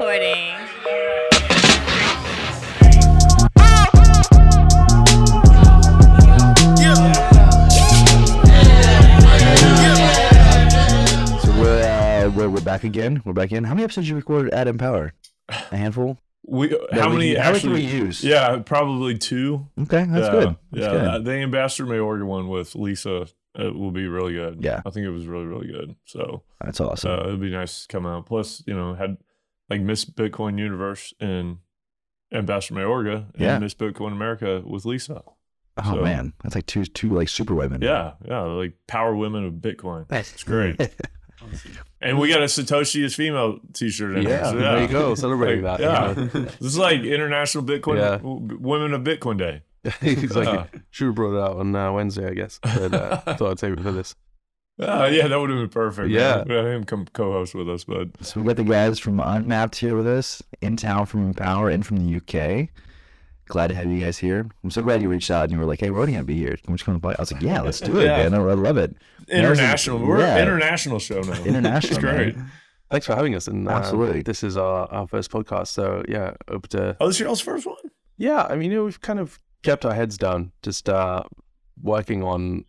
recording. So we're, uh, we're we're back again. We're back in. How many episodes you recorded at Empower? A handful. We how we- many how many actually? can we use? Yeah, probably two. Okay, that's yeah, good. That's yeah, good. uh, the Ambassador Mayorga one with Lisa it will be really good. Yeah. I think it was really really good. So That's awesome. uh, it'd be nice to come out. Plus, you know, had like Miss Bitcoin Universe and Ambassador Mayorga and Yeah. Miss Bitcoin America with Lisa. oh so- man, that's like two two like super women. Yeah, yeah, like power women of Bitcoin. That's It's great. And we got a Satoshi is female T-shirt. In Yeah. So, there you go, celebrating Like, that, Yeah, you know. this is like International Bitcoin Yeah. w- Women of Bitcoin Day. exactly. Uh. Should have brought it out on uh, Wednesday, I guess. But uh, thought I'd save it for this. Uh, yeah, that would have been perfect. Yeah. man. We had him come co-host with us, but So we got the guys from Unmapped here with us, in town from Empower and from the UK. Glad to have you guys here. I'm so glad you reached out and you were like, "Hey, Rody, I'll be here. Can we just come and play?" I was like, "Yeah, let's do it, Yeah. man. I I love it." international. We're yeah. an international show now. International, It's great. man. Thanks for having us. And uh, Absolutely. this is our, our first podcast. So, yeah, hope to. Oh, this is y'all's first one. Yeah, I mean, you know, we've kind of kept our heads down, just uh, working on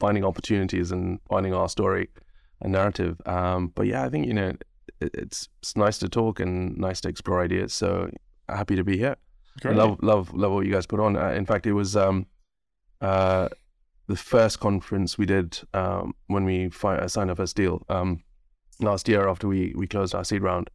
finding opportunities and finding our story and narrative. Um, but yeah, I think, you know, it, it's, it's nice to talk and nice to explore ideas. So, happy to be here. Love love love what you guys put on. Uh, in fact, it was um, uh, the first conference we did um, when we fi- uh, signed our first deal um, last year after we we closed our seed round.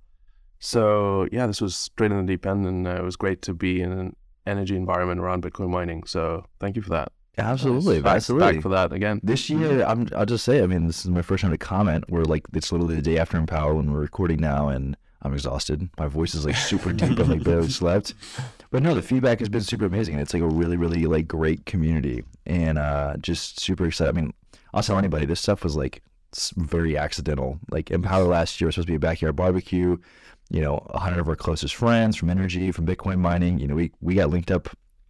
So yeah, this was straight in the deep end, and uh, it was great to be in an energy environment around Bitcoin mining. So thank you for that. Absolutely, Back, absolutely. back for that again. This year, I'm, I'll just say, I mean, this is my first time to comment. We're like, it's literally the day after Empower when we're recording now, and I'm exhausted. My voice is like super deep. I'm like barely slept. But no, the feedback has been super amazing. It's like a really, really like great community, and uh, just super excited. I mean, I'll tell anybody, this stuff was like very accidental. Like Empower last year was supposed to be a backyard barbecue. You know, a hundred of our closest friends from energy, from Bitcoin mining. You know, we we got linked up.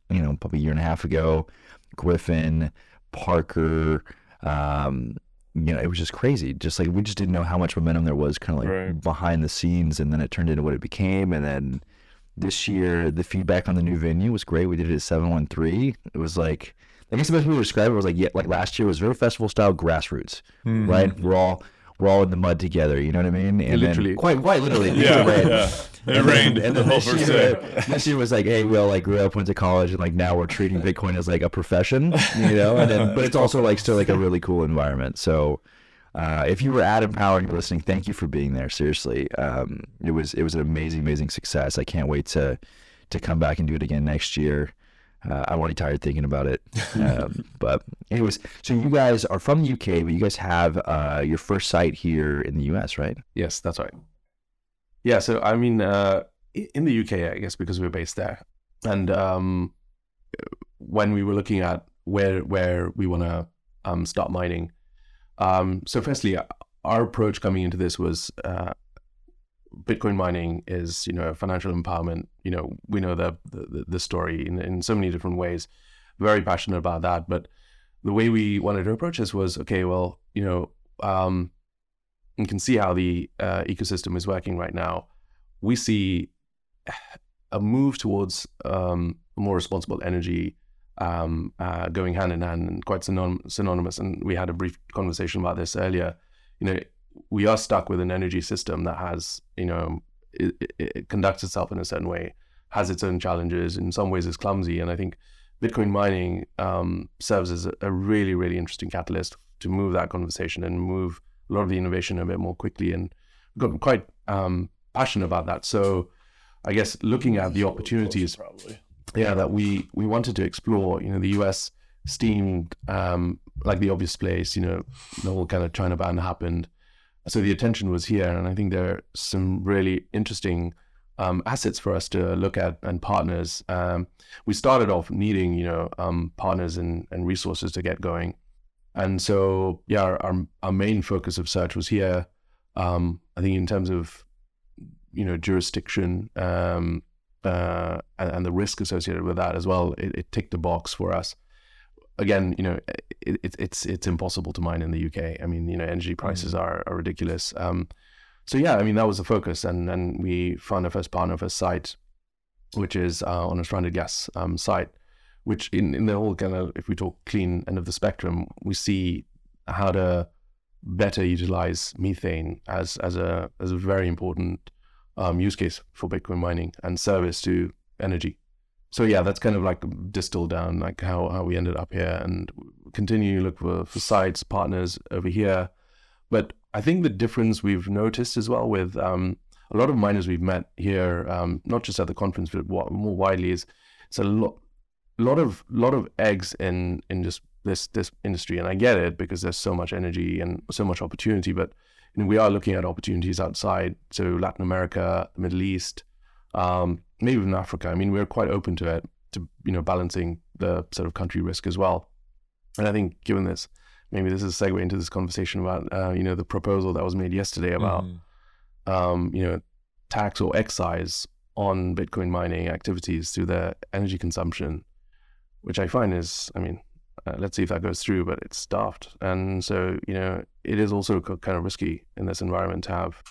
You know, probably a year and a half ago. Griffin, Parker. Um, you know, it was just crazy. Just like we just didn't know how much momentum there was, kind of like Right. behind the scenes, and then it turned into what it became. And then this year, the feedback on the new venue was great. We did it at seven one three. It was like I guess the best way to describe it was like yeah, like last year was very festival style grassroots, Mm-hmm. right? We're all we're all in the mud together. You know what I mean? And then- Literally. quite quite literally. Yeah, It rained. yeah. It And then- rained and the whole first day. year was like, hey, we all like grew up, went to college, and like now we're treating Bitcoin as like a profession, you know. And then, but it's also like still like a really cool environment. So, uh, if you were at Empower and you're listening, thank you for being there. Seriously, um, it was it was an amazing, amazing success. I can't wait to to come back and do it again next year. Uh, I'm already tired thinking about it. Um, but anyways, so you guys are from the UK, but you guys have uh, your first site here in the US, right? Yes, that's right. Yeah, so I mean, uh, in the UK, I guess because we're based there, and um, when we were looking at where where we want to um, start mining, um, so firstly, our approach coming into this was uh, Bitcoin mining is you know financial empowerment. You know, we know the the, the story in, in so many different ways. Very passionate about that, but the way we wanted to approach this was okay. Well, you know. Um, you can see how the uh, ecosystem is working right now. We see a move towards um, more responsible energy um, uh, going hand in hand and quite synon- synonymous. And we had a brief conversation about this earlier. You know, we are stuck with an energy system that has, you know, it, it, it conducts itself in a certain way, has its own challenges. In some ways, is clumsy. And I think Bitcoin mining um, serves as a, a really, really interesting catalyst to move that conversation and move a lot of the innovation a bit more quickly and got quite um, passionate about that. So I guess looking at the opportunities, probably. yeah, that we we wanted to explore. You know, the US steamed um, like the obvious place. You know, the whole kind of China ban happened, so the attention was here, and I think there are some really interesting. Um, assets for us to look at and partners. Um, we started off needing, you know, um, partners and, and resources to get going. And so, yeah, our, our, our main focus of search was here. Um, I think in terms of, you know, jurisdiction um, uh, and, and the risk associated with that as well, it, it ticked the box for us. Again, you know, it, it, it's it's impossible to mine in the UK. I mean, you know, energy prices are, are ridiculous. Um, so yeah, I mean that was the focus, and and we found our first partner, first site, which is uh, on a stranded gas um, site, which in in the whole kind of if we talk clean end of the spectrum, we see how to better utilize methane as as a as a very important um, use case for Bitcoin mining and service to energy. So yeah, that's kind of like distilled down like how, how we ended up here and continue to look for, for sites, partners over here. But I think the difference we've noticed as well with um, a lot of miners we've met here, um, not just at the conference, but more widely, is it's a lot, lot of lot of eggs in in just this this industry, and I get it because there's so much energy and so much opportunity. But you know, we are looking at opportunities outside, so Latin America, the Middle East, um, maybe even Africa. I mean, we're quite open to it, to you know, balancing the sort of country risk as well. And I think, given this, maybe this is a segue into this conversation about uh, you know the proposal that was made yesterday about mm. um, you know tax or excise on Bitcoin mining activities through their energy consumption, which I find is, I mean, uh, let's see if that goes through, but it's daft. And so, you know, it is also kind of risky in this environment to have,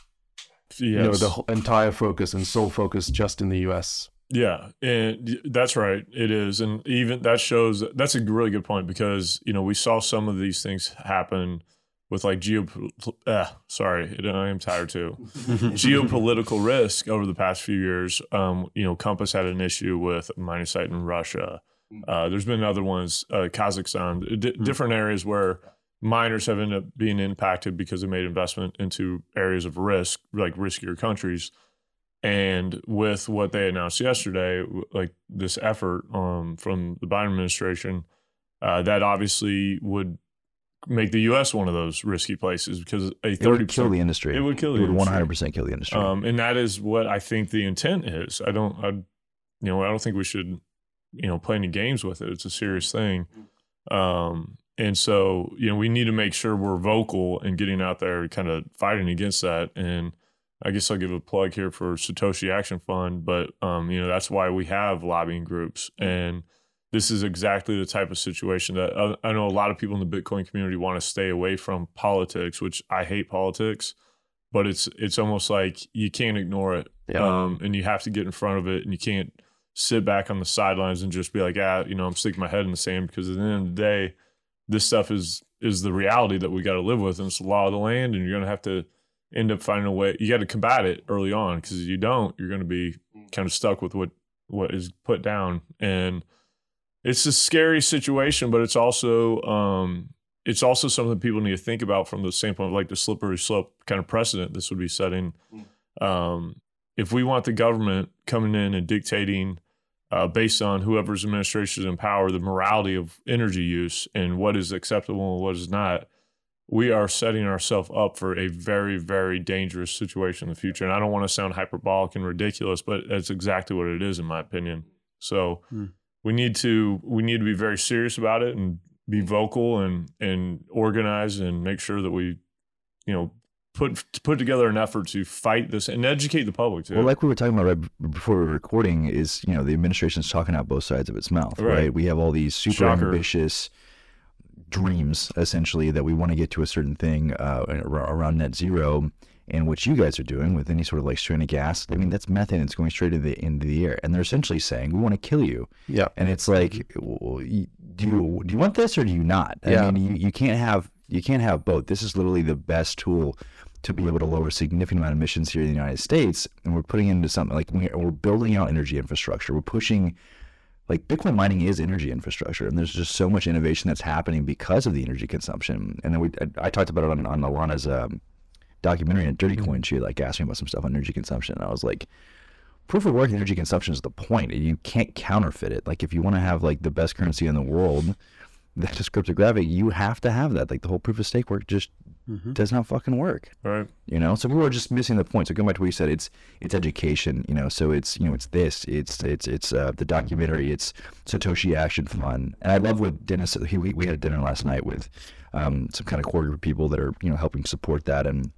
yes. you know, the entire focus and sole focus just in the US. Yeah, and that's right. It is, and even that shows that's a really good point because you know we saw some of these things happen with like geo. Uh, sorry, I am tired too. geopolitical risk over the past few years. Um, you know, Compass had an issue with a mining site in Russia. Uh, there's been other ones, uh, Kazakhstan, d- mm. different areas where miners have ended up being impacted because they made investment into areas of risk, like riskier countries. And with what they announced yesterday, like this effort um, from the Biden administration, uh, that obviously would make the U.S. one of those risky places because a thirty kill the industry. It would kill. The industry. It would one hundred percent kill the industry. Um, and that is what I think the intent is. I don't. I, you know, I don't think we should you know play any games with it. It's a serious thing. Um, and so you know we need to make sure we're vocal and getting out there, kind of fighting against that. And I guess I'll give a plug here for Satoshi Action Fund, but um, you know that's why we have lobbying groups and this is exactly the type of situation that uh, I know a lot of people in the Bitcoin community want to stay away from politics, which I hate politics, but it's it's almost like you can't ignore it, yeah. um, and you have to get in front of it, and you can't sit back on the sidelines and just be like, ah, you know, I'm sticking my head in the sand because at the end of the day, this stuff is is the reality that we got to live with, and it's the law of the land, and you're gonna have to end up finding a way. You got to combat it early on because if you don't, you're gonna be kind of stuck with what what is put down, and it's a scary situation, but it's also um, it's also something people need to think about from the standpoint of like the slippery slope kind of precedent this would be setting. Um, if we want the government coming in and dictating uh, based on whoever's administration is in power, the morality of energy use and what is acceptable and what is not, we are setting ourselves up for a very, very dangerous situation in the future. And I don't want to sound hyperbolic and ridiculous, but that's exactly what it is, in my opinion. So hmm. we need to we need to be very serious about it and be vocal and and organize and make sure that we, you know, put put together an effort to fight this and educate the public too. Well, like we were talking about right before we were recording, is you know the administration is talking out both sides of its mouth, right? right? We have all these super Shocker. ambitious dreams, essentially, that we want to get to a certain thing uh, around net zero. And what you guys are doing with any sort of like stranded gas, I mean, that's methane. It's going straight into the into the air, and they're essentially saying we want to kill you. Yeah. And it's like, well, do you do you want this or do you not? Yeah. I mean, you, you can't have you can't have both. This is literally the best tool to be able to lower a significant amount of emissions here in the United States. And we're putting into something like we're building out energy infrastructure. We're pushing, like Bitcoin mining is energy infrastructure, and there's just so much innovation that's happening because of the energy consumption. And then we, I, I talked about it on, on Alana's um, documentary on Dirty Coin. She like asked me about some stuff on energy consumption, and I was like, proof of work energy consumption is the point. You can't counterfeit it. Like if you want to have like the best currency in the world, that is cryptographic, you have to have that. Like the whole proof of stake work just mm-hmm. does not fucking work. Right. You know, so we were just missing the point. So going back to what you said, it's it's education. You know, so it's you know it's this, it's it's it's uh, the documentary, it's Satoshi Action Fund, and I love what Dennis. He, we we had a dinner last night with um, some kind of core group of people that are you know helping support that and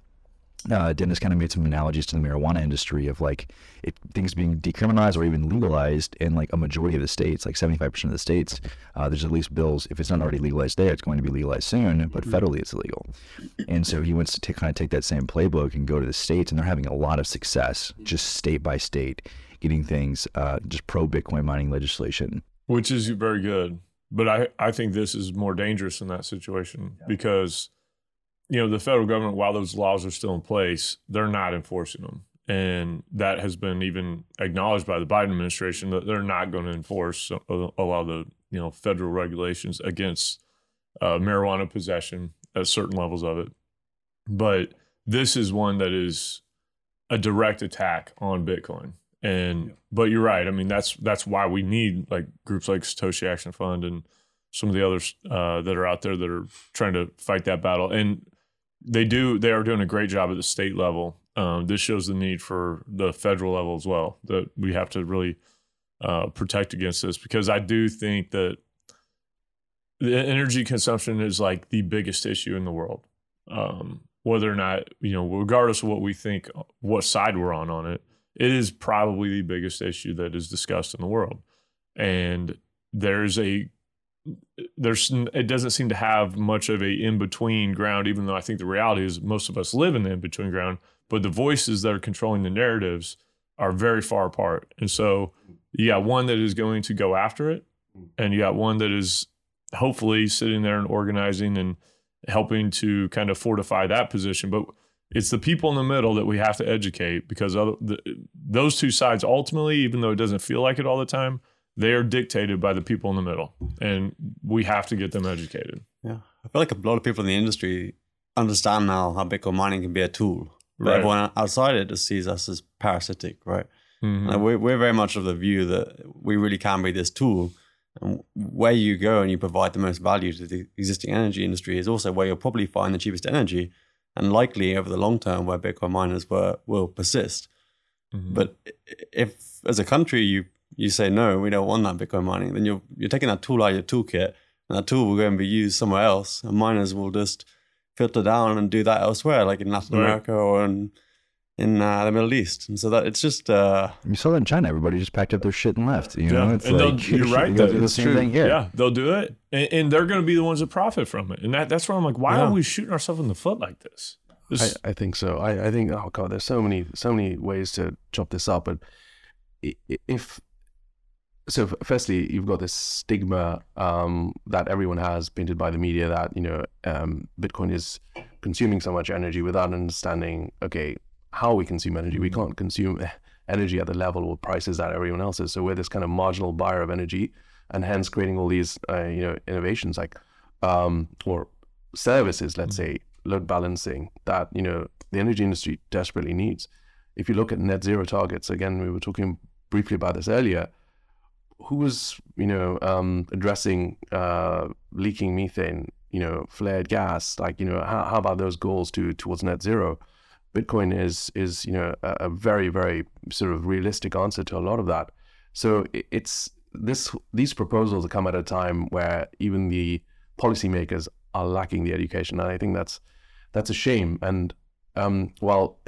uh, Dennis kind of made some analogies to the marijuana industry of like it, things being decriminalized or even legalized in like a majority of the states, like 75% of the states. Uh, there's at least bills, if it's not already legalized there, it's going to be legalized soon, but federally it's illegal. And so he wants to take, kind of take that same playbook and go to the states, and they're having a lot of success just state by state getting things, uh, just pro Bitcoin mining legislation. Which is very good. But I, I think this is more dangerous in that situation yeah. because you know, the federal government, while those laws are still in place, they're not enforcing them. And that has been even acknowledged by the Biden administration that they're not going to enforce a, a lot of the, you know, federal regulations against uh, marijuana possession at certain levels of it. But this is one that is a direct attack on Bitcoin. And but you're right. I mean, that's that's why we need like groups like Satoshi Action Fund and some of the others uh, that are out there that are trying to fight that battle. And they do they are doing a great job at the state level. Um, this shows the need for the federal level as well that we have to really uh, protect against this because I do think that the energy consumption is like the biggest issue in the world. Um, whether or not you know, regardless of what we think, what side we're on on it, it is probably the biggest issue that is discussed in the world. And there's a there's it doesn't seem to have much of a in between ground even though i think the reality is most of us live in the in between ground but the voices that are controlling the narratives are very far apart. And so you got one that is going to go after it and you got one that is hopefully sitting there and organizing and helping to kind of fortify that position. But it's the people in the middle that we have to educate because other, the, those two sides ultimately even though it doesn't feel like it all the time they are dictated by the people in the middle, and we have to get them educated. Yeah, I feel like a lot of people in the industry understand now how Bitcoin mining can be a tool. But right. everyone outside it just sees us as parasitic, right? Mm-hmm. we're, we're very much of the view that we really can be this tool. And where you go and you provide the most value to the existing energy industry is also where you'll probably find the cheapest energy and likely over the long term where Bitcoin miners were, will persist. Mm-hmm. But if as a country you you say no, we don't want that Bitcoin mining, then you're you're taking that tool out of your toolkit, and that tool will go and be used somewhere else, and miners will just filter down and do that elsewhere, like in Latin right. America or in in uh, the Middle East. And so that it's just uh, you saw that in China. Everybody just packed up their shit and left. You know, it's and like you're right. They'll do the same true. thing here. Yeah, they'll do it, and, and they're going to be the ones that profit from it. And that that's where I'm like, why yeah. are we shooting ourselves in the foot like this? this... I, I, think so. I, I think oh god, there's so many so many ways to chop this up, but if so firstly you've got this stigma um, that everyone has painted by the media that you know um, bitcoin is consuming so much energy without understanding okay how we consume energy we mm-hmm. can't consume energy at the level or prices that everyone else is so we're this kind of marginal buyer of energy and hence creating all these uh, you know innovations like um, or services let's mm-hmm. say load balancing that you know the energy industry desperately needs if you look at net zero targets again we were talking briefly about this earlier who was you know um, addressing uh, leaking methane, you know, flared gas? Like you know, how, how about those goals to towards net zero? Bitcoin is is you know a, a very very sort of realistic answer to a lot of that. So it, it's this these proposals come at a time where even the policymakers are lacking the education, and I think that's that's a shame. And um, well,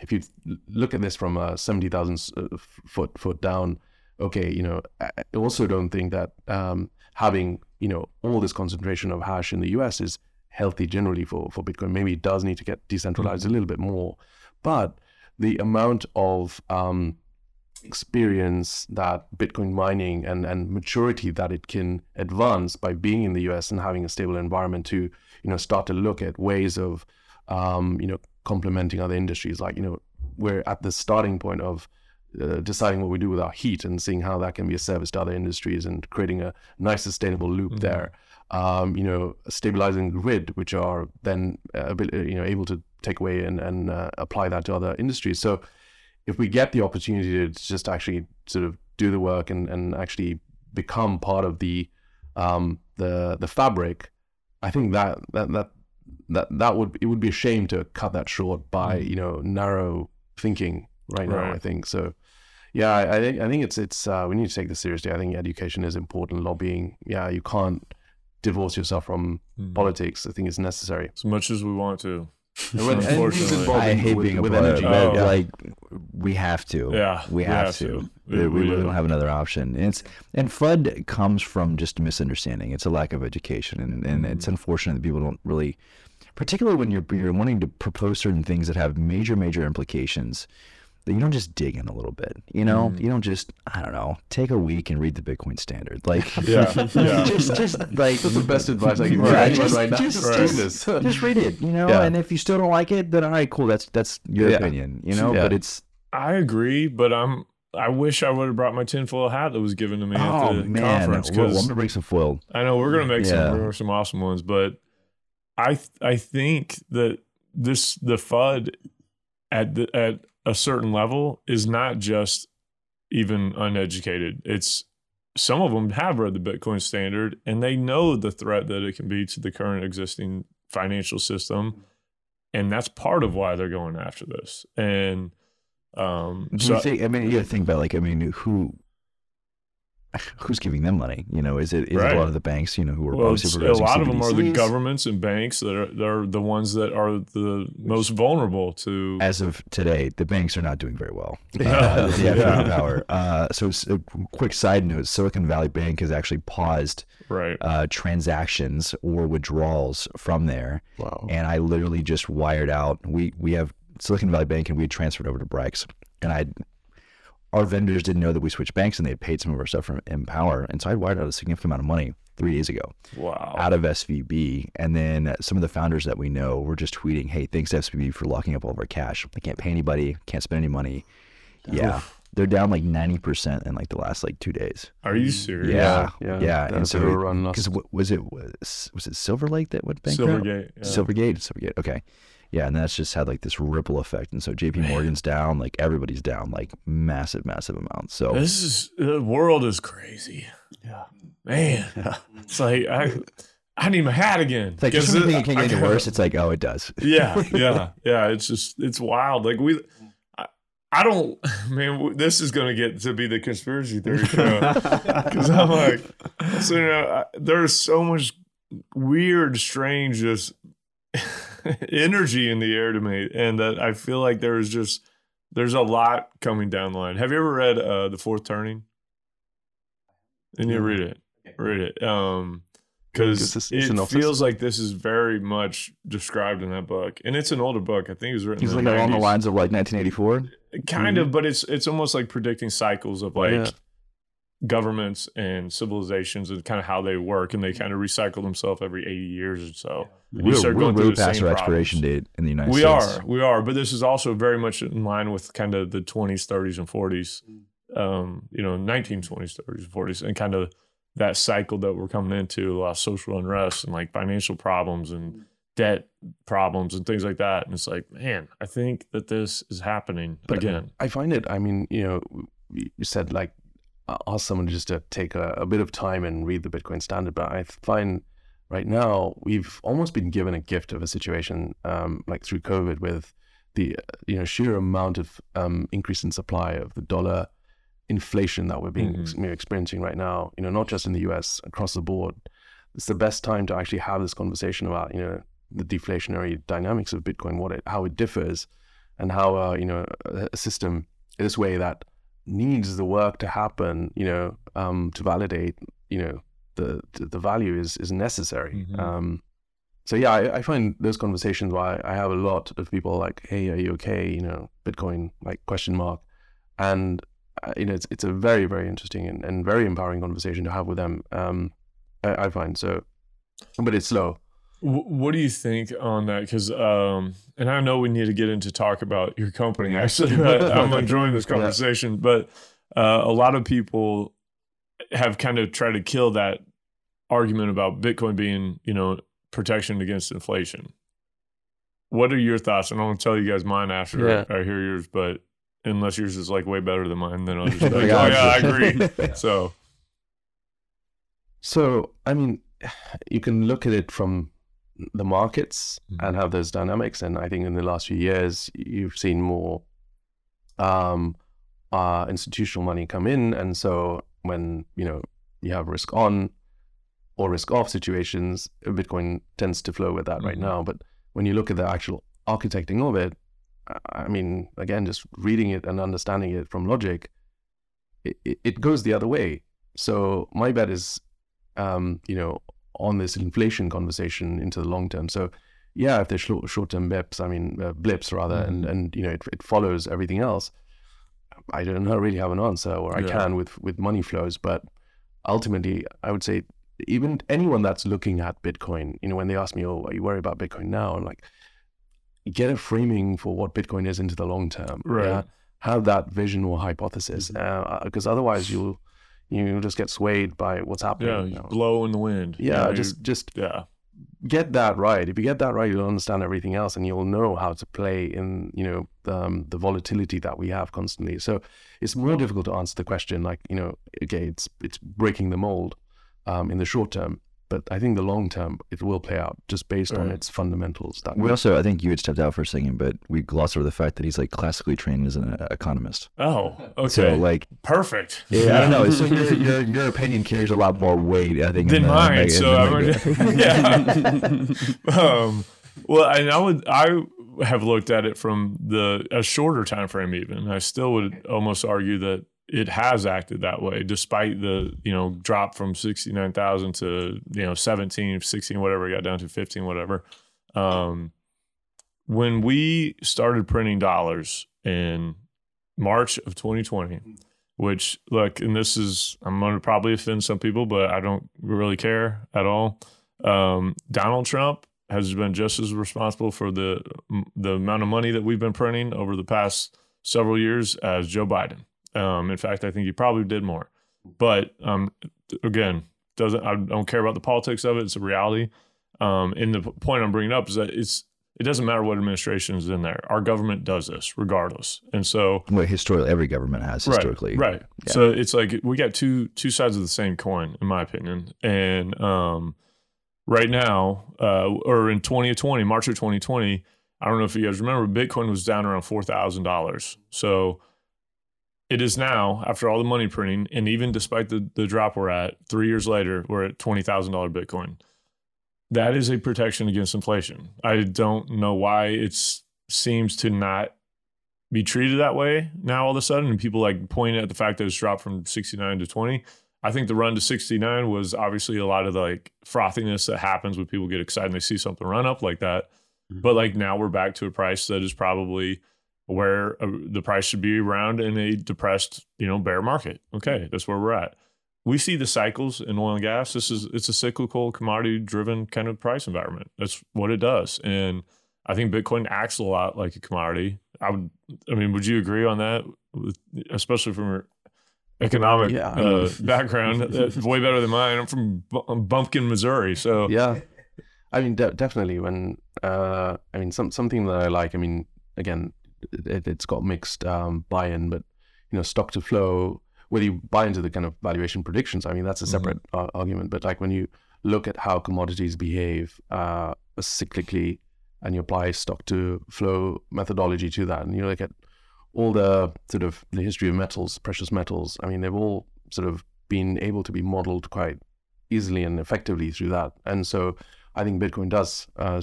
if you look at this from a seventy thousand uh, foot foot down okay, you know, I also don't think that um, having you know all this concentration of hash in the US is healthy generally for for Bitcoin. Maybe it does need to get decentralized mm-hmm. a little bit more, but the amount of um, experience that Bitcoin mining and and maturity that it can advance by being in the US and having a stable environment to you know start to look at ways of um, you know complementing other industries like you know we're at the starting point of uh, deciding what we do with our heat and seeing how that can be a service to other industries and creating a nice sustainable loop mm-hmm. there. Um, you know, stabilizing grid, which are then uh, you know able to take away and, and uh, apply that to other industries. So, if we get the opportunity to just actually sort of do the work and, and actually become part of the um, the the fabric, I think that that that that that would it would be a shame to cut that short by mm. you know narrow thinking right, right. now. I think so. Yeah, I, I think I think it's it's uh, we need to take this seriously. I think education is important. Lobbying, yeah, you can't divorce yourself from mm. politics. I think it's necessary. As much as we want to, When- and he's Unfortunately. I in- hate with- being a with part of energy. it, but Oh. like we have to. Yeah, we have, to. We- We, we we really do. don't have another option. And it's and FUD comes from just a misunderstanding. It's a lack of education, and, and Mm-hmm. it's unfortunate that people don't really, particularly when you're you're wanting to propose certain things that have major major implications. That you don't just dig in a little bit, you know. Mm-hmm. You don't just I don't know take a week and read the Bitcoin Standard, like Yeah, yeah. just just like That's the best advice I can give Yeah, anyone just- right now. just- Just just- just read it, you know. Yeah. And if you still don't like it, then all right, cool. That's that's your Yeah. opinion, you know. Yeah. But it's I agree, but I'm. I wish I would have brought my tinfoil hat that was given to me at oh the man, conference well, I'm gonna bring some foil. I know we're gonna make Yeah. some some awesome ones, but I th- I think that this the FUD at the, at a certain level is not just even uneducated. It's some of them have read the Bitcoin standard and they know the threat that it can be to the current existing financial system, and that's part of why they're going after this. And um, Do so you think? I mean, you think about like, I mean, who, who's giving them money? You know, is it is it a lot of the banks? You know, who are Well, a lot of them are the governments and banks that are they're the ones that are the most vulnerable to. As of today, the banks are not doing very well. Yeah. Uh, the Yeah. power. Uh, so, s- a quick side note: Silicon Valley Bank has actually paused Right. uh, transactions or withdrawals from there. Wow. and I literally just wired out. We we have Silicon Valley Bank, and we transferred over to Brex, and I. Our vendors didn't know that we switched banks, and they had paid some of our stuff from Empower, and so I wired out a significant amount of money three days ago Wow. out of SVB. And then some of the founders that we know were just tweeting, "Hey, thanks to SVB for locking up all of our cash. I can't pay anybody, can't spend any money." Yeah, they're down like ninety percent in like the last like two days. Are you serious? Yeah, yeah, yeah. That's And so overrun lost. because was it was was it Silver Lake that went bankrupt? Silvergate. yeah. Silvergate, Silvergate. Okay. Yeah, and that's just had like this ripple effect. And so JP Morgan's down, like everybody's down, like massive, massive amounts. So This is the world is crazy. Yeah. Man, Yeah. it's like I I need my hat again. it's like just 'Cause when you it- think it can't get any worse, it's like, oh, it does. yeah, yeah, yeah. It's just it's wild. Like we, I, I don't, man. This is gonna get to be the conspiracy theory show because I'm like, so you know, I, there's so much weird, strange, just energy in the air to me, and that I feel like there's just there's a lot coming down the line. Have you ever read uh, the Fourth Turning? And you read it, read it. Um, because us it feels like this is very much described in that book, and it's an older book. I think it was written. In like the along the lines of like 1984. kind of, but it's it's almost like predicting cycles of like Yeah. Governments and civilizations and kind of how they work, and they mm-hmm. kind of recycle themselves every eighty years or so. And you We're, start we're going through way the past same our expiration problems. date in the United We States. We are, we are, but this is also very much in line with kind of the 20s, 30s, and 40s, mm. um, you know, 1920s, 30s, and 40s, and kind of that cycle that we're coming into a lot of social unrest and like financial problems and mm. debt problems and things like that. And it's like, man, I think that this is happening But- again. I find it. I mean, you know, you said like ask someone just to take a, a bit of time and read the Bitcoin Standard, but I find right now we've almost been given a gift of a situation um, like through COVID with the you know sheer amount of um, increase in supply of the dollar inflation that we're being Mhm. we're experiencing right now. You know, not just in the U.S. across the board. It's the best time to actually have this conversation about you know the deflationary dynamics of Bitcoin, what it how it differs, and how uh, you know a system this way that needs the work to happen, you know, um, to validate, you know, the the value is is necessary. Mhm. Um, so yeah, I, I find those conversations where I, I have a lot of people like, "Hey, are you okay?" You know, Bitcoin like question mark, and uh, you know, it's it's a very very interesting and, and very empowering conversation to have with them. Um, I, I find so, but it's slow. What do you think on that? Because, um, and I know we need to get into talk about your company. Actually, but I'm enjoying this Yeah. conversation. But uh, a lot of people have kind of tried to kill that argument about Bitcoin being, you know, protection against inflation. What are your thoughts? And I want to tell you guys mine after Yeah. I hear yours. But unless yours is like way better than mine, then I'll just be like, oh yeah, I agree. So So, I mean, you can look at it from the markets Mhm. and have those dynamics. And I think in the last few years, you've seen more um, uh, institutional money come in. And so when, you know, you have risk on or risk off situations, Bitcoin tends to flow with that right Mhm. now. But when you look at the actual architecting of it, I mean, again, just reading it and understanding it from logic, it, it, it goes the other way. So my bet is, um, you know, on this inflation conversation into the long term. So yeah, if there's short, short-term blips, I mean uh, blips rather, mm-hmm. and and you know it, it follows everything else. I don't know, really have an answer, or I can with with money flows, but ultimately, I would say even anyone that's looking at Bitcoin, you know, when they ask me, "Oh, are you worried about Bitcoin now?" I'm like, get a framing for what Bitcoin is into the long term. Right. Yeah? Have that vision or hypothesis, because mm-hmm. uh, otherwise you'll you just get swayed by what's happening. Yeah, you know? blow in the wind. Yeah, just just yeah get that right. If you get that right, you'll understand everything else, and you'll know how to play in you know the, um, the volatility that we have constantly. So it's more difficult to answer the question. Like you know, okay, it's it's breaking the mold um, in the short term, but I think the long term it will play out just based right. on its fundamentals. That we also, I think you had stepped out for a second, but we glossed over the fact that he's like classically trained as an uh, economist. Oh, okay. So like perfect. Yeah, I don't know. So your, your, your opinion carries a lot more weight, I think, than the, mine. Like, so I'm yeah. um, well, and I would I have looked at it from the a shorter time frame. Even I still would almost argue that it has acted that way despite the you know drop from 69,000 to you know 17 16 whatever got down to 15 whatever. Um, when we started printing dollars in March of 2020 which look and this is I'm going to probably offend some people but I don't really care at all. Um, Donald Trump has been just as responsible for the the amount of money that we've been printing over the past several years as Joe Biden um, in fact, I think he probably did more. But um, again, doesn't I don't care about the politics of it. It's a reality. Um, and the point I'm bringing up is that it's it doesn't matter what administration is in there. Our government does this regardless. And so, well, historically, every government has historically, right? right. Yeah. So it's like we got two two sides of the same coin, in my opinion. And um, right now, uh, or in 2020, March of 2020, I don't know if you guys remember, Bitcoin was down around four thousand dollars. So it is now after all the money printing and even despite the, the drop we're at three years later we're at $20000 bitcoin. That is a protection against inflation. I don't know why it seems to not be treated that way now all of a sudden and people like point at the fact that it's dropped from 69 to 20 i think the run to 69 was obviously a lot of the like frothiness that happens when people get excited and they see something run up like that. Mm-hmm. but like now we're back to a price that is probably where uh, the price should be around in a depressed, you know, bear market. Okay, that's where we're at. We see the cycles in oil and gas. This is it's a cyclical, commodity driven kind of price environment. That's what it does, and I think Bitcoin acts a lot like a commodity. I would, I mean, would you agree on that? Especially from your economic yeah, uh, background, That's way better than mine. I'm from Bumpkin, Missouri, so yeah. I mean, de- definitely. When uh, I mean, some something that I like. I mean, again, it, has got mixed um, buy-in, but you know, stock to flow, whether you buy into the kind of valuation predictions, I mean, that's a mm-hmm. separate mm-hmm. argument. But like when you look at how commodities behave uh, cyclically, and you apply stock to flow methodology to that, and you look at all the sort of the history of metals, precious metals. I mean, they've all sort of been able to be modeled quite easily and effectively through that. And so I think Bitcoin does uh,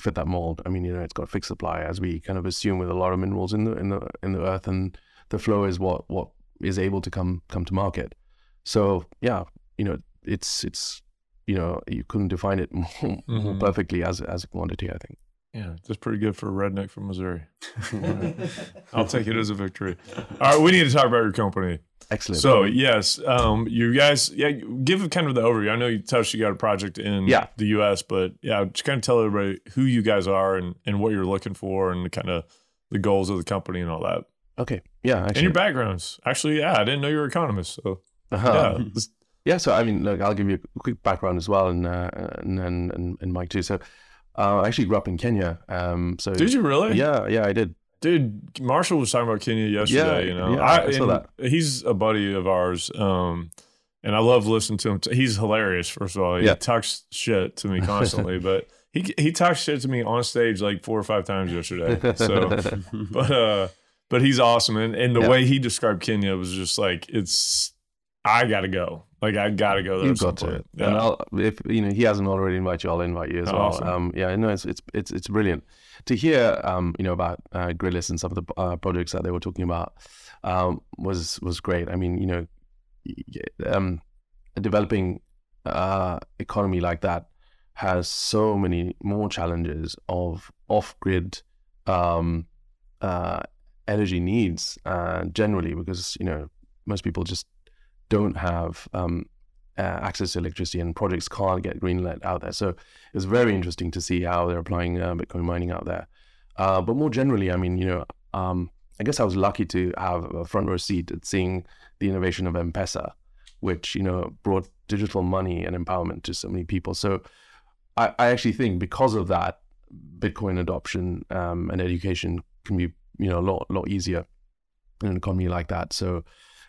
fit that mold. I mean, you know, it's got a fixed supply, as we kind of assume with a lot of minerals in the in the in the earth, and the flow is what what is able to come come to market. So yeah, you know, it's it's you know, you couldn't define it more, mm-hmm. perfectly as as a quantity. I think. Yeah, that's pretty good for a redneck from Missouri. I'll take it as a victory. All right, we need to talk about your company. Excellent. So yes, um, you guys, yeah, give kind of the overview. I know you touched you got a project in yeah. the U.S., but yeah, just kind of tell everybody who you guys are and, and what you're looking for and kind of the goals of the company and all that. Okay. Yeah. Actually. And your backgrounds. Actually, yeah, I didn't know you were an economist. So uh-huh. yeah. yeah. So I mean, look, I'll give you a quick background as well, and uh, and, and and Mike too. So uh, I actually grew up in Kenya. Um, so did you really? Yeah. Yeah, I did. Dude, Marshall was talking about Kenya yesterday. Yeah, you know, yeah, I, I saw that. He's a buddy of ours, um, and I love listening to him. He's hilarious. First of all, he yeah. talks shit to me constantly, but he he talks shit to me on stage like four or five times yesterday. So, but uh, but he's awesome, and and the yeah. way he described Kenya was just like it's I gotta go. Like I gotta go there. You've got to. Yeah. And I'll, if you know he hasn't already invited you, I'll invite you as oh, well. Awesome. Um, yeah, no, it's it's it's it's brilliant to hear. Um, you know about uh, Gridless and some of the uh, projects that they were talking about. Um, was was great. I mean, you know, um, a developing uh, economy like that has so many more challenges of off-grid um, uh, energy needs uh, generally because you know most people just don't have um, uh, access to electricity and projects can't get greenlit out there. So it's very interesting to see how they're applying uh, Bitcoin mining out there. Uh, but more generally, I mean, you know, um, I guess I was lucky to have a front row seat at seeing the innovation of M-Pesa, which you know brought digital money and empowerment to so many people. So I, I actually think because of that, Bitcoin adoption um, and education can be you know a lot lot easier in an economy like that. So,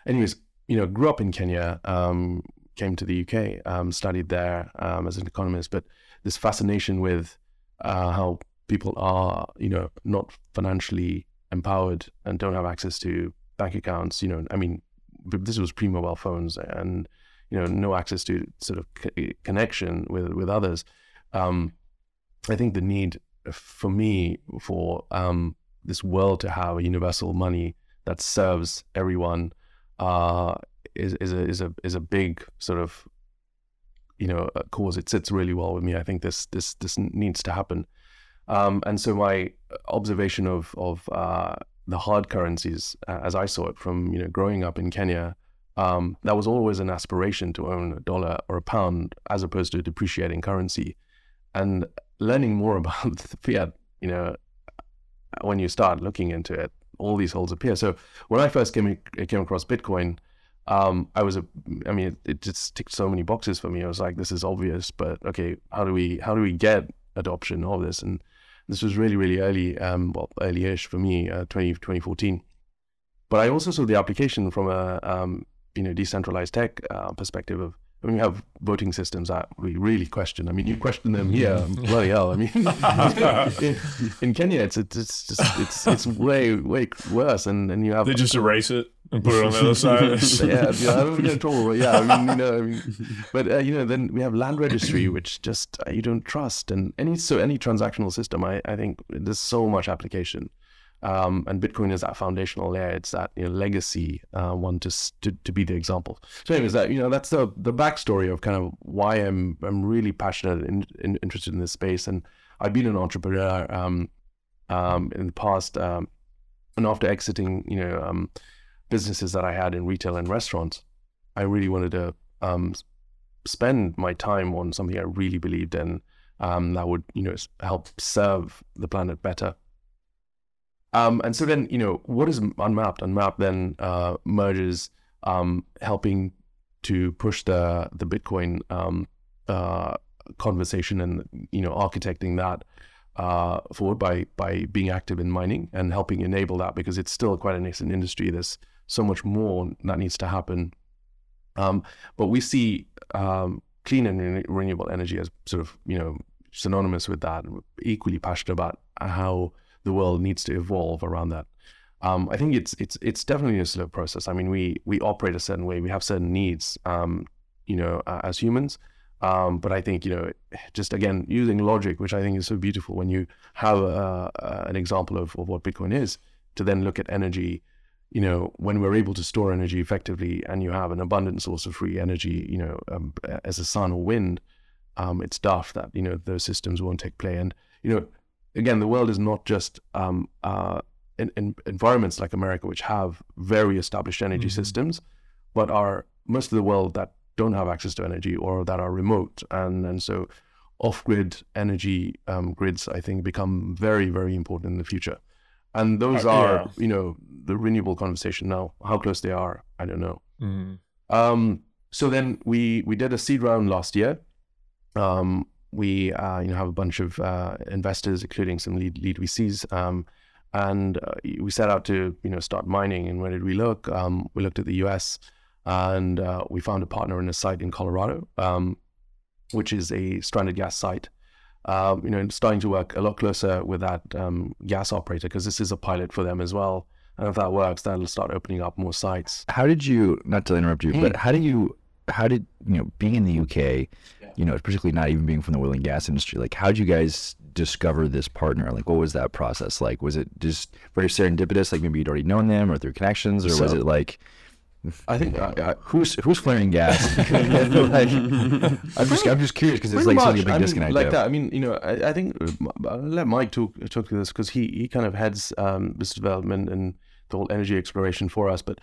anyways, you know, grew up in Kenya, um, came to the UK, um, studied there um, as an economist, but this fascination with uh, how people are, you know, not financially empowered and don't have access to bank accounts. You know, I mean, this was pre-mobile phones and you know no access to sort of connection with with others. Um, I think the need for me for um, this world to have a universal money that serves everyone uh, is is a is a is a big sort of you know cause. It sits really well with me. I think this this this needs to happen. Um, and so my observation of of uh, the hard currencies, uh, as I saw it from you know growing up in Kenya, um, that was always an aspiration to own a dollar or a pound as opposed to a depreciating currency. And learning more about the fiat, you know, when you start looking into it, all these holes appear. So when I first came came across Bitcoin, um, I was a, I mean, it, it, just ticked so many boxes for me. I was like, this is obvious, but okay, how do we how do we get adoption of this? And this was really really early, um, well, early-ish for me, uh, 20, 2014. But I also saw the application from a um, you know decentralized tech uh, perspective of I mean, we have voting systems that we really question. I mean, you question them here, bloody hell. I mean, in, in, Kenya, it's it's just it's it's way way worse, and and you have they just erase it and put it on the other side. yeah, yeah, I don't get in trouble. But yeah, I mean, you know, I mean, but uh, you know, then we have land registry, which just uh, you don't trust, and any so any transactional system, I I think there's so much application. Um, and Bitcoin is that foundational layer. It's that you know, legacy uh, one to, to, to be the example. So, anyways, that you know that's the the backstory of kind of why I'm I'm really passionate and in, interested in this space. And I've been an entrepreneur um, um, in the past, um, and after exiting, you know, um, businesses that I had in retail and restaurants, I really wanted to um, spend my time on something I really believed in that would you know help serve the planet better. Um, and so then, you know, what is Unmapped? Unmapped then uh, merges um, helping to push the the Bitcoin um, uh, conversation and you know architecting that uh, forward by by being active in mining and helping enable that because it's still quite a nascent industry. There's so much more that needs to happen. Um, but we see um, clean and re- renewable energy as sort of you know synonymous with that. Equally passionate about how the world needs to evolve around that. Um, I think it's it's it's definitely a slow process. I mean, we we operate a certain way. We have certain needs, um, you know, uh, as humans. Um, but I think you know, just again using logic, which I think is so beautiful when you have an example of, of what Bitcoin is, to then look at energy. You know, when we're able to store energy effectively, and you have an abundant source of free energy, you know, um, as a sun or wind, um, it's daft that you know those systems won't take play. And you know, again, the world is not just um, uh, in, in environments like America, which have very established energy mm-hmm. systems, but are most of the world that don't have access to energy or that are remote. And, and so off-grid energy um, grids, I think, become very, very important in the future. And those uh, are, yeah. you know, the renewable conversation now. How close they are, I don't know. Mm. Um, so then we we did a seed round last year. Um, we uh, you know have a bunch of uh, investors, including some lead lead VCs, um, and uh, we set out to you know start mining. And where did we look? Um, we looked at the U.S. and uh, we found a partner in a site in Colorado, um, which is a stranded gas site. Um, you know, starting to work a lot closer with that um, gas operator because this is a pilot for them as well. And if that works, that'll start opening up more sites. How did you? Not to interrupt you, Mm. but how did you? How did you know being in the UK? You know, particularly not even being from the oil and gas industry. Like, how did you guys discover this partner? Like, what was that process like? Was it just very serendipitous? Like, maybe you'd already known them or through connections, or was it like I think I, I, who's who's flaring gas? Like, I'm just I'm just curious because it's like such a big I mean, disconnect. like that. I mean, you know, I, I think uh, I'll let Mike talk talk to this because he he kind of heads um, business development and the whole energy exploration for us. But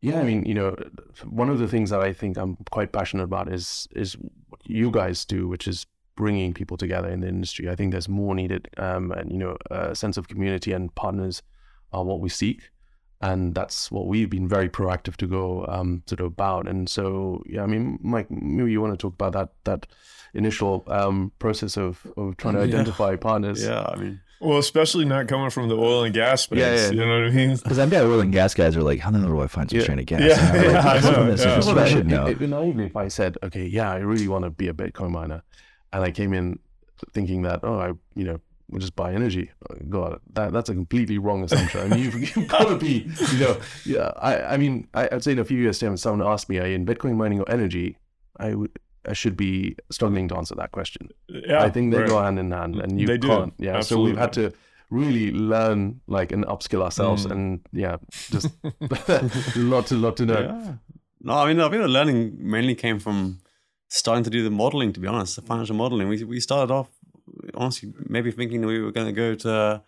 yeah, I mean, you know, one of the things that I think I'm quite passionate about is is what you guys do, which is bringing people together in the industry. I think there's more needed, um, and you know, a sense of community and partners are what we seek. And that's what we've been very proactive to go um, sort of about. And so, yeah, I mean, Mike, maybe you want to talk about that that initial um, process of, of trying to Yeah. identify partners. Yeah, I mean, Well, especially not coming from the oil and gas space. Yeah, yeah. You know what I mean? Because I'm bet oil and gas guys are like, how the hell do I find some Yeah. stranded gas? Yeah, And I'm yeah, I like, know, "Some of this is yeah. Well, I it- should know. It'd be naive if I said, okay, yeah, I really want to be a Bitcoin miner, and I came in thinking that, oh, I, you know, we'll just buy energy. Oh, God, that that's a completely wrong assumption. I mean, you've, you've got to be, you know, yeah. I, I mean, I, I'd say in a few years' time, if someone asked me, are you in Bitcoin mining or energy? I would. Should be struggling to answer that question. Yeah, I think they right. go hand in hand, and you They can't. Yeah, so we've had to really learn, like, and upskill ourselves, Mm. and yeah, just lot to lot to know. yeah. No, I mean, I think the learning mainly came from starting to do the modeling. To be honest, the financial modeling. We we started off honestly maybe thinking that we were going to go to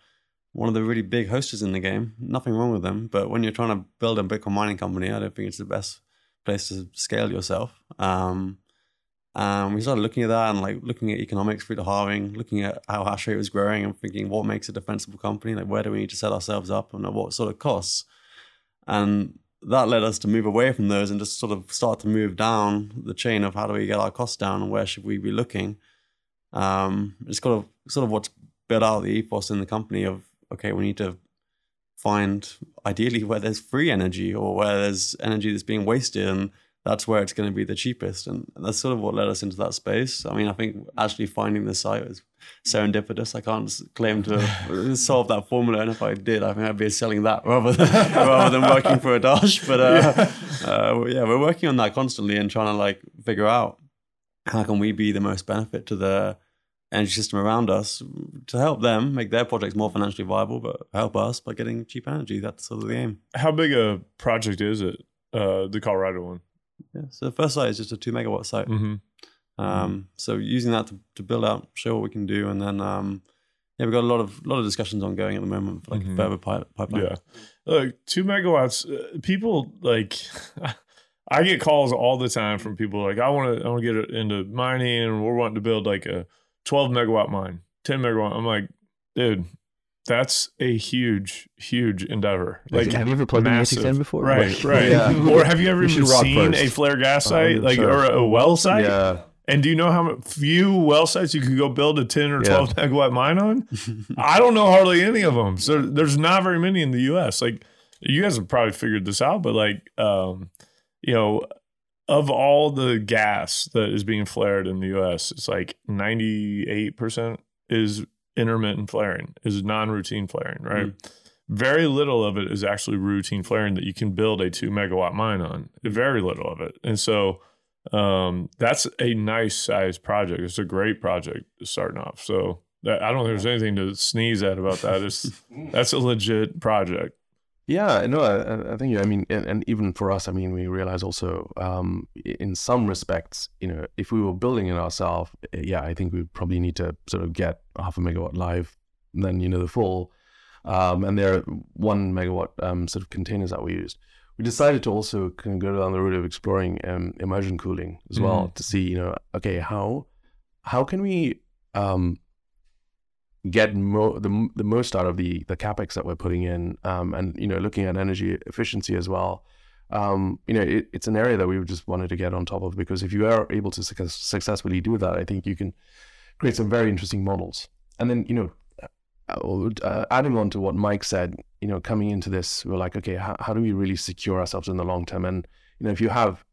one of the really big hosters in the game. Nothing wrong with them, but when you're trying to build a Bitcoin mining company, I don't think it's the best place to scale yourself. Um, um, we started looking at that and like looking at economics through the halving, looking at how hash rate was growing and thinking what makes a defensible company, like where do we need to set ourselves up and at what sort of costs. And that led us to move away from those and just sort of start to move down the chain of how do we get our costs down and where should we be looking. Um, it's kind of sort of what's built out the ethos in the company of okay, we need to find ideally where there's free energy or where there's energy that's being wasted and that's where it's going to be the cheapest and that's sort of what led us into that space i mean i think actually finding the site was serendipitous i can't claim to have solved that formula and if i did i think i'd be selling that rather than rather than working for Adarsh but uh, uh, yeah we're working on that constantly and trying to like figure out how can we be the most benefit to the energy system around us to help them make their projects more financially viable, but help us by getting cheap energy. That's sort of the aim. How big a project is it? Uh, the Colorado one. Yeah. So the first site is just a two megawatt site. Mm-hmm. Um, so using that to, to build out, show what we can do, and then um, yeah, we've got a lot of lot of discussions ongoing at the moment for like Mhm. a further pi- pipeline. Yeah. Look, two megawatts. Uh, people like, I get calls all the time from people like, I want to, I want to get into mining, and we're wanting to build like a 12 megawatt mine, 10 megawatt. I'm like, dude, that's a huge, huge endeavor. Like, have you ever plugged in the massive. ASIC before? Right, right. Yeah. Or have you ever even seen first. a flare gas Uh, site, like sure. or a well site? Yeah, And do you know how few well sites you could go build a 10 or Yeah. 12 megawatt mine on? I don't know hardly any of them. So there's not very many in the US. Like you guys have probably figured this out, but like, um, you know, of all the gas that is being flared in the US, it's like 98% is intermittent flaring, is non routine flaring, right? Very little of it is actually routine flaring that you can build a two megawatt mine on. Very little of it. And so, um, that's a nice sized project. It's a great project starting off. So that, I don't think there's anything to sneeze at about that. It's that's a legit project. Yeah, no, I, I think I mean, and, and even for us, I mean, we realize also, um, in some respects, you know, if we were building it ourselves, eh, yeah, I think we probably need to sort of get half a megawatt live, and then you know the full, um, and there are one megawatt um, sort of containers that we used. We decided to also kind of go down the route of exploring um, immersion cooling as well to see, you know, okay, how how can we um, get mo- the the most out of the the capex that we're putting in, um, and you know, looking at energy efficiency as well. Um, you know, it, it's an area that we just wanted to get on top of because if you are able to success- successfully do that, I think you can create some very interesting models. And then, you know, uh, uh, adding on to what Mike said, you know, coming into this, we're like, okay, how, how do we really secure ourselves in the long term? And you know, if you have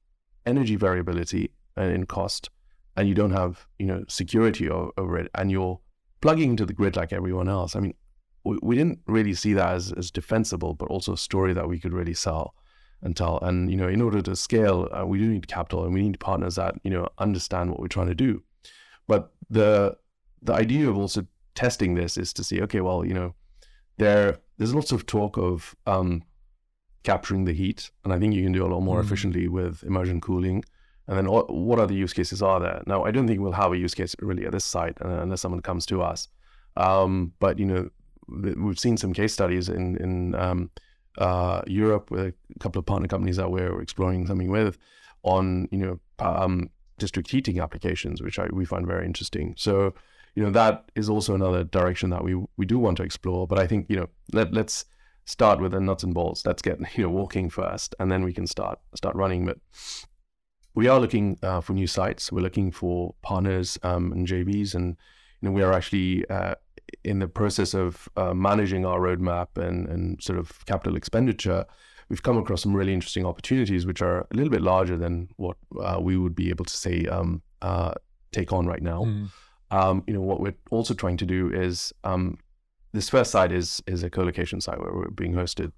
energy variability uh, in cost, and you don't have, you know, security over it, and you're plugging into the grid like everyone else. I mean, we, we didn't really see that as, as defensible, but also a story that we could really sell and tell. And you know, in order to scale, uh, we do need capital, and we need partners that you know understand what we're trying to do. But the the idea of also testing this is to see, okay, well, you know, there there's lots of talk of um, capturing the heat, and I think you can do a lot more mm. efficiently with immersion cooling. And then what other use cases are there? Now, I don't think we'll have a use case really at this site uh, unless someone comes to us. Um, but you know, we've seen some case studies in in um, uh, Europe with a couple of partner companies that we're exploring something with on you know um, district heating applications, which I, we find very interesting. So you know that is also another direction that we we do want to explore. But I think you know let let's start with the nuts and bolts. Let's get you know walking first, and then we can start start running. But we are looking uh, for new sites. We're looking for partners um, and JVs, and you know we are actually uh, in the process of uh, managing our roadmap and, and sort of capital expenditure, we've come across some really interesting opportunities, which are a little bit larger than what uh, we would be able to say um, uh, take on right now. Mm. Um, you know, what we're also trying to do is um, this first site is is a co-location site where we're being hosted,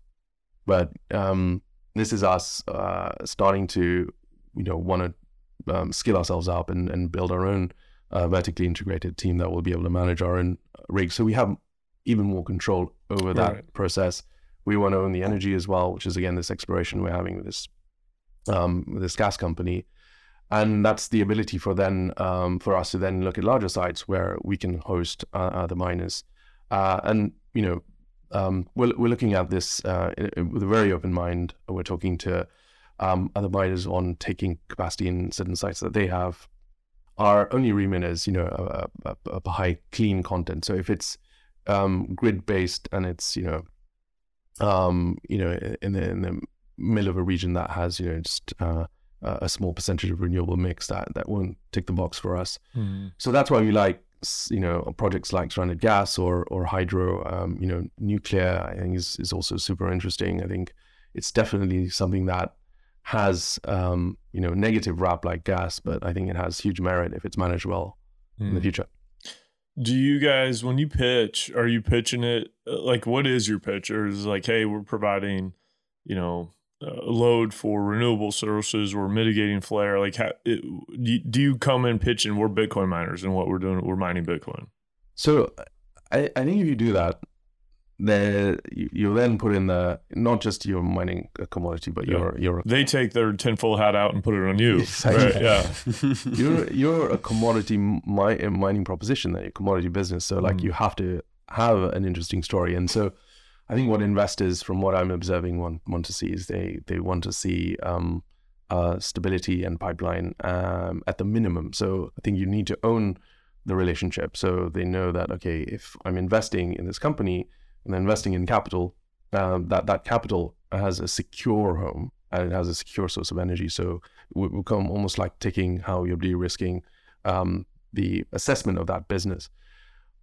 but um, this is us uh, starting to you know want to um, skill ourselves up and, and build our own uh, vertically integrated team that will be able to manage our own rigs. So we have even more control over that right. process. We want to own the energy as well, which is again this exploration we're having with this um, with this gas company, and that's the ability for then um, for us to then look at larger sites where we can host uh, uh, the miners, uh, and you know um, we're we're looking at this uh, with a very open mind. We're talking to um, other miners on taking capacity in certain sites that they have our only remit is you know a, a, a high clean content. So if it's um, grid based and it's you know um, you know in the in the middle of a region that has you know just uh, a small percentage of renewable mix that that won't tick the box for us. Mm. So that's why we like you know projects like stranded gas or or hydro. Um, you know nuclear I think is is also super interesting. I think it's definitely something that has um, you know negative rap like gas, but I think it has huge merit if it's managed well mm. in the hmm. future. Do you guys, when you pitch, are you pitching it uh, like what is your pitch? Or is it like, hey, we're providing, you know, a load for renewable sources, we're mitigating flare. Like, how, it, do you come in pitching we're Bitcoin miners and what we're doing, we're mining Bitcoin? So, I, I think if you do that, the you, you then put in the not just your mining commodity, but yeah. your your they take their tinfoil hat out and put it on you. Exactly. Right? Yeah, you're you're a commodity mi- mining proposition, that a commodity business. So like mm. you have to have an interesting story, and so I think what investors, from what I'm observing, want want to see is they they want to see um, uh, stability and pipeline um, at the minimum. So I think you need to own the relationship, so they know that okay, if I'm investing in this company investing in capital, um, that that capital has a secure home and it has a secure source of energy. So we become almost like taking how you're de-risking um, the assessment of that business.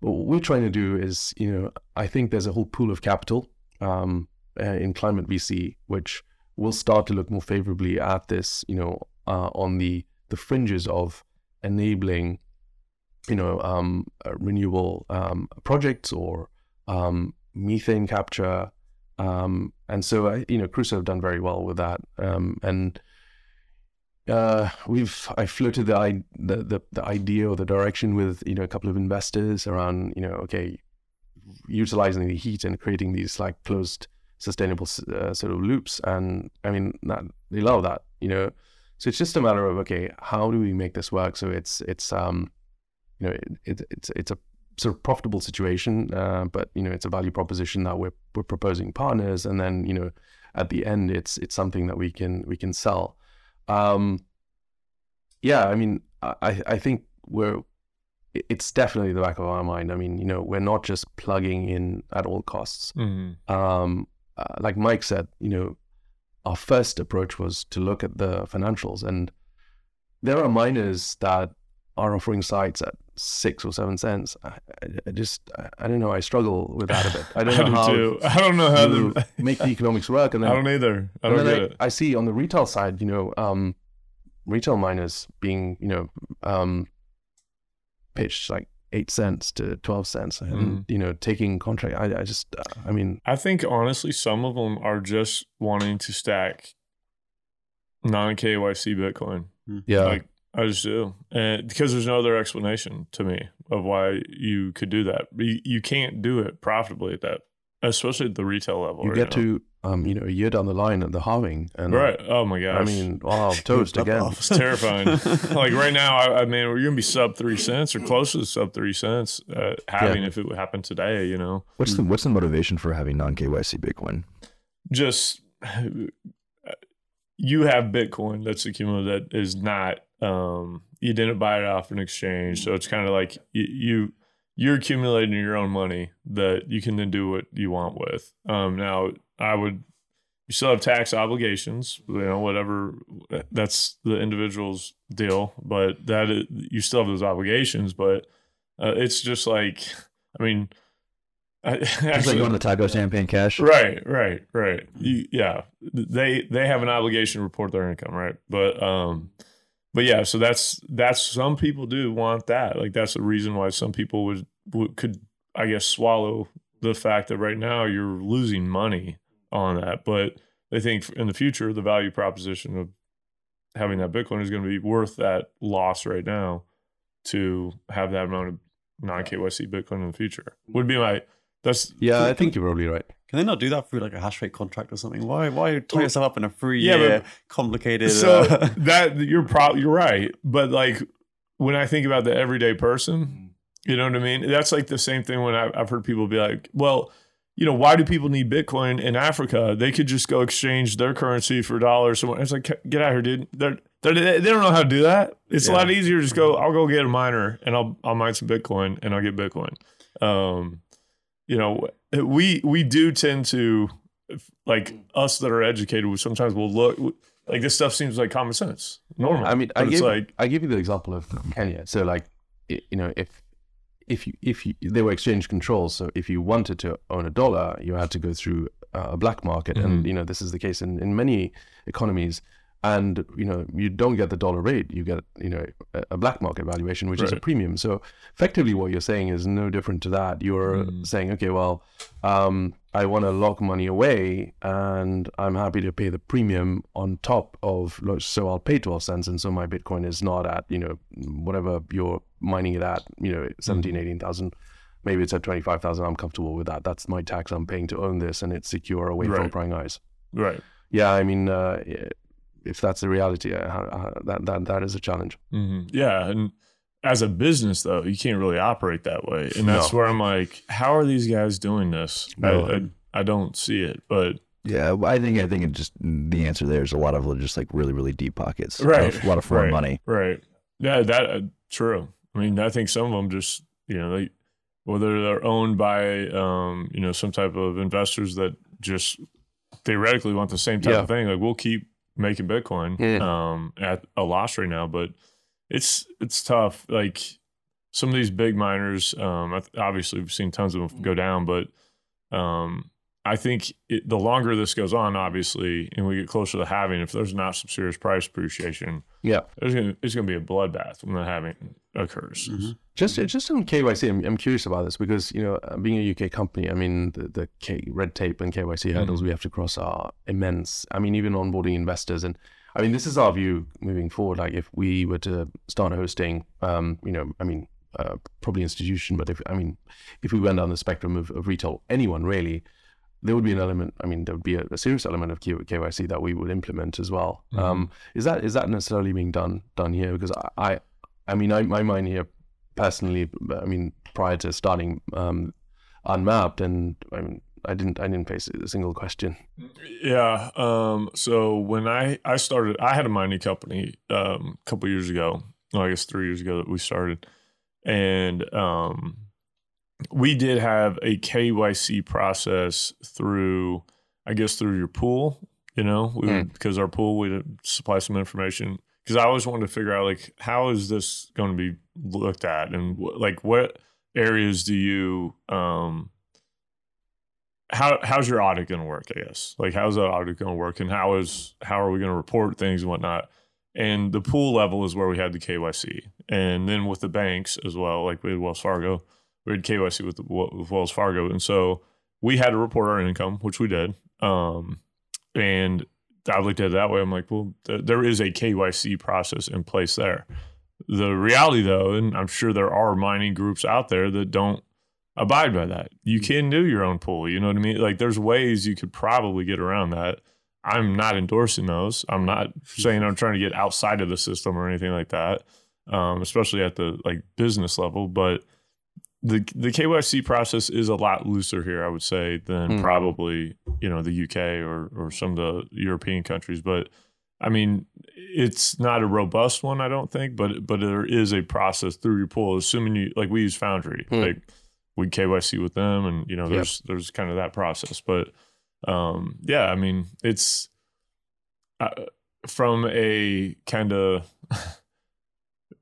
But what we're trying to do is, you know, I think there's a whole pool of capital um, uh, in climate VC, which will start to look more favorably at this, you know, uh, on the the fringes of enabling, you know, um, uh, renewable um, projects or um, methane capture. Um, and so, I, you know, Crusoe have done very well with that. Um, and uh, we've I floated the, the, the the idea or the direction with you know a couple of investors around you know okay, utilizing the heat and creating these like closed sustainable uh, sort of loops. And I mean, that, they love that. You know, so it's just a matter of okay, how do we make this work? So it's it's um, you know, it, it, it's it's a sort of profitable situation, uh, but you know it's a value proposition that we're we're proposing partners, and then you know at the end it's it's something that we can we can sell. Um, yeah, I mean I I think we're it's definitely the back of our mind. I mean you know we're not just plugging in at all costs. Mm-hmm. Um, uh, like Mike said, you know our first approach was to look at the financials and there are miners that are offering sites at six or seven cents. I, I just, I, don't know. I struggle with that a bit. I don't know do how. I don't know how to make the economics work. And then, I don't either. I don't get I, it. I see on the retail side, you know, um, retail miners being, you know, um, pitched like eight cents to twelve cents, and Mhm. you know taking contract. I, I just uh, I mean I think honestly, some of them are just wanting to stack non KYC Bitcoin. yeah Like I just do, and because there's no other explanation to me of why you could do that. You, you can't do it profitably at that, especially at the retail level. you right get now. to um you know a year down the line at the halving and right. Oh my gosh. I mean wow toast Rip again. off. It's terrifying. like right now, I, I mean, we're gonna be sub three cents or close to sub three cents. Uh, halving if it would happen today, you know, What's the what's the motivation for having non KYC Bitcoin? just you have Bitcoin that's accumulated that is not um you didn't buy it off an exchange, so it's kind of like you, you you're accumulating your own money that you can then do what you want with. Um, now I would you still have tax obligations, you know, whatever that's the individual's deal, but that is, you still have those obligations, but uh, it's just like I mean. I, It's like actually, going to the taco Champagne cash. Right, right, right. You, yeah, they they have an obligation to report their income, right? But um, but yeah, so that's that's some people do want that. Like that's the reason why some people would, would could I guess swallow the fact that right now you're losing money on that, but they think in the future the value proposition of having that Bitcoin is going to be worth that loss right now to have that amount of non KYC Bitcoin in the future. Would be my that's Yeah, I think you're probably right. Can they not do that through like a hash rate contract or something? Why why tie yourself up in a three Yeah, year but- complicated so uh, that you're probably you're right but like when i think about the everyday person you know what i mean? That's like the same thing when I've, I've heard people be like well you know why do people need bitcoin in africa? They could just go exchange their currency for dollars so it's like get out of here dude. They're, they're, they don't know how to do that. It's a lot easier to just go i'll go get a miner and i'll i'll mine some bitcoin and i'll get bitcoin. Um you know we we do tend to like us that are educated we sometimes will look like this stuff seems like common sense normal I mean, I give like I give you the example of Kenya. So like, you know, if if you if you they were exchange controls, so if you wanted to own a dollar, you had to go through a black market, and Mhm. you know this is the case in in many economies. And you know you don't get the dollar rate; you get you know a, black market valuation, which is a premium. So effectively, what you're saying is no different to that. You're Mm. saying, okay, well, um, I want to lock money away, and I'm happy to pay the premium on top of. So I'll pay twelve cents, and so my Bitcoin is not at you know whatever you're mining it at, you know, 17, 18,000. Maybe it's at twenty five thousand. I'm comfortable with that. That's my tax I'm paying to own this, and it's secure away from prying eyes. right Yeah, I mean, uh, if that's the reality, uh, how- how- that that that is a challenge. hmm yeah and as a business though you can't really operate that way and that's No. where i'm like how are these guys doing this No. I, I, I don't see it but Yeah, I think I think it just the answer there is a lot of just like really really deep pockets. Right, a lot of foreign right. money. Right. Yeah, that uh, true. I mean, I think some of them just you know they whether they're owned by um you know some type of investors that just theoretically want the same type Yeah. of thing. Like we'll keep making Bitcoin Yeah. um at a loss right now, but it's it's tough. Like some of these big miners, um, obviously we've seen tons of them go down, but um. I think it, the longer this goes on, obviously, and we get closer to halving, if there's not some serious price appreciation, Yeah. there's gonna it's gonna be a bloodbath when the halving occurs. Just just on KYC, I'm, I'm curious about this because you know, uh, being a UK company, I mean, the, the K, red tape and KYC hurdles we have to cross are immense. I mean, even onboarding investors, and I mean, this is our view moving forward. Like, if we were to start hosting, um, you know, I mean, uh, probably institution, but if I mean, if we went down the spectrum of, of retail, anyone really, there would be an element. I mean, there would be a, a serious element of KYC that we would implement as well. Um, is that is that necessarily being done done here? Because I, I, I mean, I, my mind here personally, I mean, prior to starting um, Unmapped, and I mean, I didn't, I didn't face a single question. Yeah. Um. So when I I started, I had a mining company um a couple years ago. Well, I guess three years ago that we started, and um, we did have a KYC process through, I guess through your pool. You know, we would, because our pool we would supply some information. Because I always wanted to figure out like how is this going to be looked at, and wh- like what areas do you um how how's your audit going to work? I guess like how's the audit going to work, and how is how are we going to report things and whatnot? And the pool level is where we had the KYC. And then with the banks as well, like we had Wells Fargo, we had KYC with, the, with Wells Fargo. And so we had to report our income, which we did. Um, and I looked at it that way. I'm like, well, th- there is a KYC process in place there. The reality, though, and I'm sure there are mining groups out there that don't abide by that. You can do your own pool. You know what I mean? Like, there's ways you could probably get around that. I'm not endorsing those. I'm not saying I'm trying to get outside of the system or anything like that, um, especially at the like business level. But the the KYC process is a lot looser here, I would say, than Mm. probably you know the UK or or some of the European countries. But I mean, it's not a robust one, I don't think. But but there is a process through your pool, assuming you like we use Foundry, Mm. like we KYC with them, and you know Yep. there's there's kind of that process. But um, yeah, I mean, it's uh, from a kind of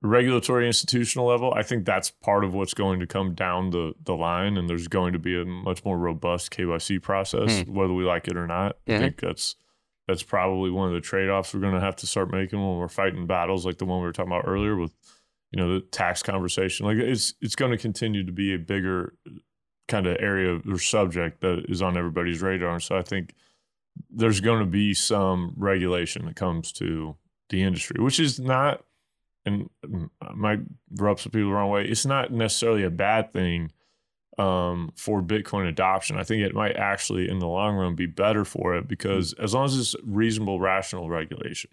regulatory institutional level. I think that's part of what's going to come down the the line, and there's going to be a much more robust KYC process, whether we like it or not. I Mhm. think that's that's probably one of the trade offs we're going to have to start making when we're fighting battles like the one we were talking about earlier with you know the tax conversation. Like it's it's going to continue to be a bigger kind of area or subject that is on everybody's radar. And so I think there's going to be some regulation that comes to the industry, which is not, and I might rub some people the wrong way. It's not necessarily a bad thing um, for Bitcoin adoption. I think it might actually, in the long run, be better for it because as long as it's reasonable, rational regulation,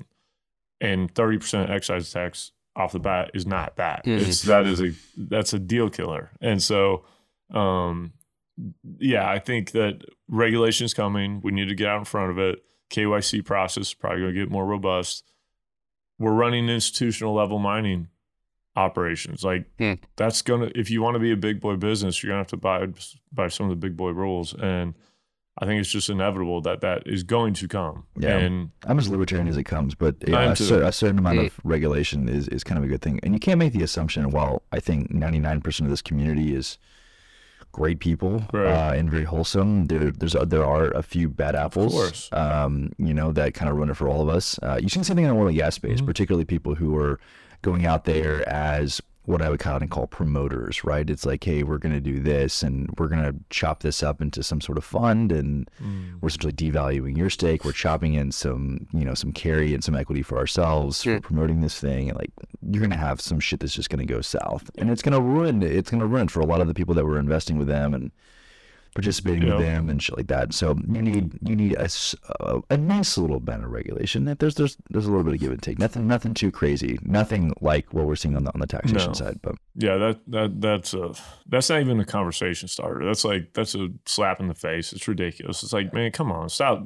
and thirty percent excise tax off the bat is not that. Mhm. It's that is a that's a deal killer, and so um yeah i think that regulation is coming we need to get out in front of it kyc process is probably going to get more robust we're running institutional level mining operations like Hmm. that's going to if you want to be a big boy business you're going to have to buy by some of the big boy rules and i think it's just inevitable that that is going to come Yeah. and I'm as libertarian as it comes, but yeah, a, cer- a certain amount of regulation is, is kind of a good thing. And you can't make the assumption, while I think 99% of this community is great people Right. uh, and very wholesome, there, there's a, there are a few bad apples, um, you know, that kind of run it for all of us. Uh, you see something in the oil and gas space, Mhm. particularly people who are going out there as what I would kind of call promoters, right? It's like, hey, we're going to do this and we're going to chop this up into some sort of fund and mm. we're essentially devaluing your stake. We're chopping in some, you know, some carry and some equity for ourselves Sure. for promoting this thing. And like, you're gonna have some shit that's just gonna go south, and it's gonna ruin. It's gonna ruin for a lot of the people that were investing with them and participating Yeah. with them and shit like that. So you need you need a a nice little bit of regulation. That There's there's there's a little bit of give and take. Nothing nothing too crazy. Nothing like what we're seeing on the on the taxation No. side. But Yeah, that that that's a that's not even a conversation starter. That's like that's a slap in the face. It's ridiculous. It's like, man, come on, stop.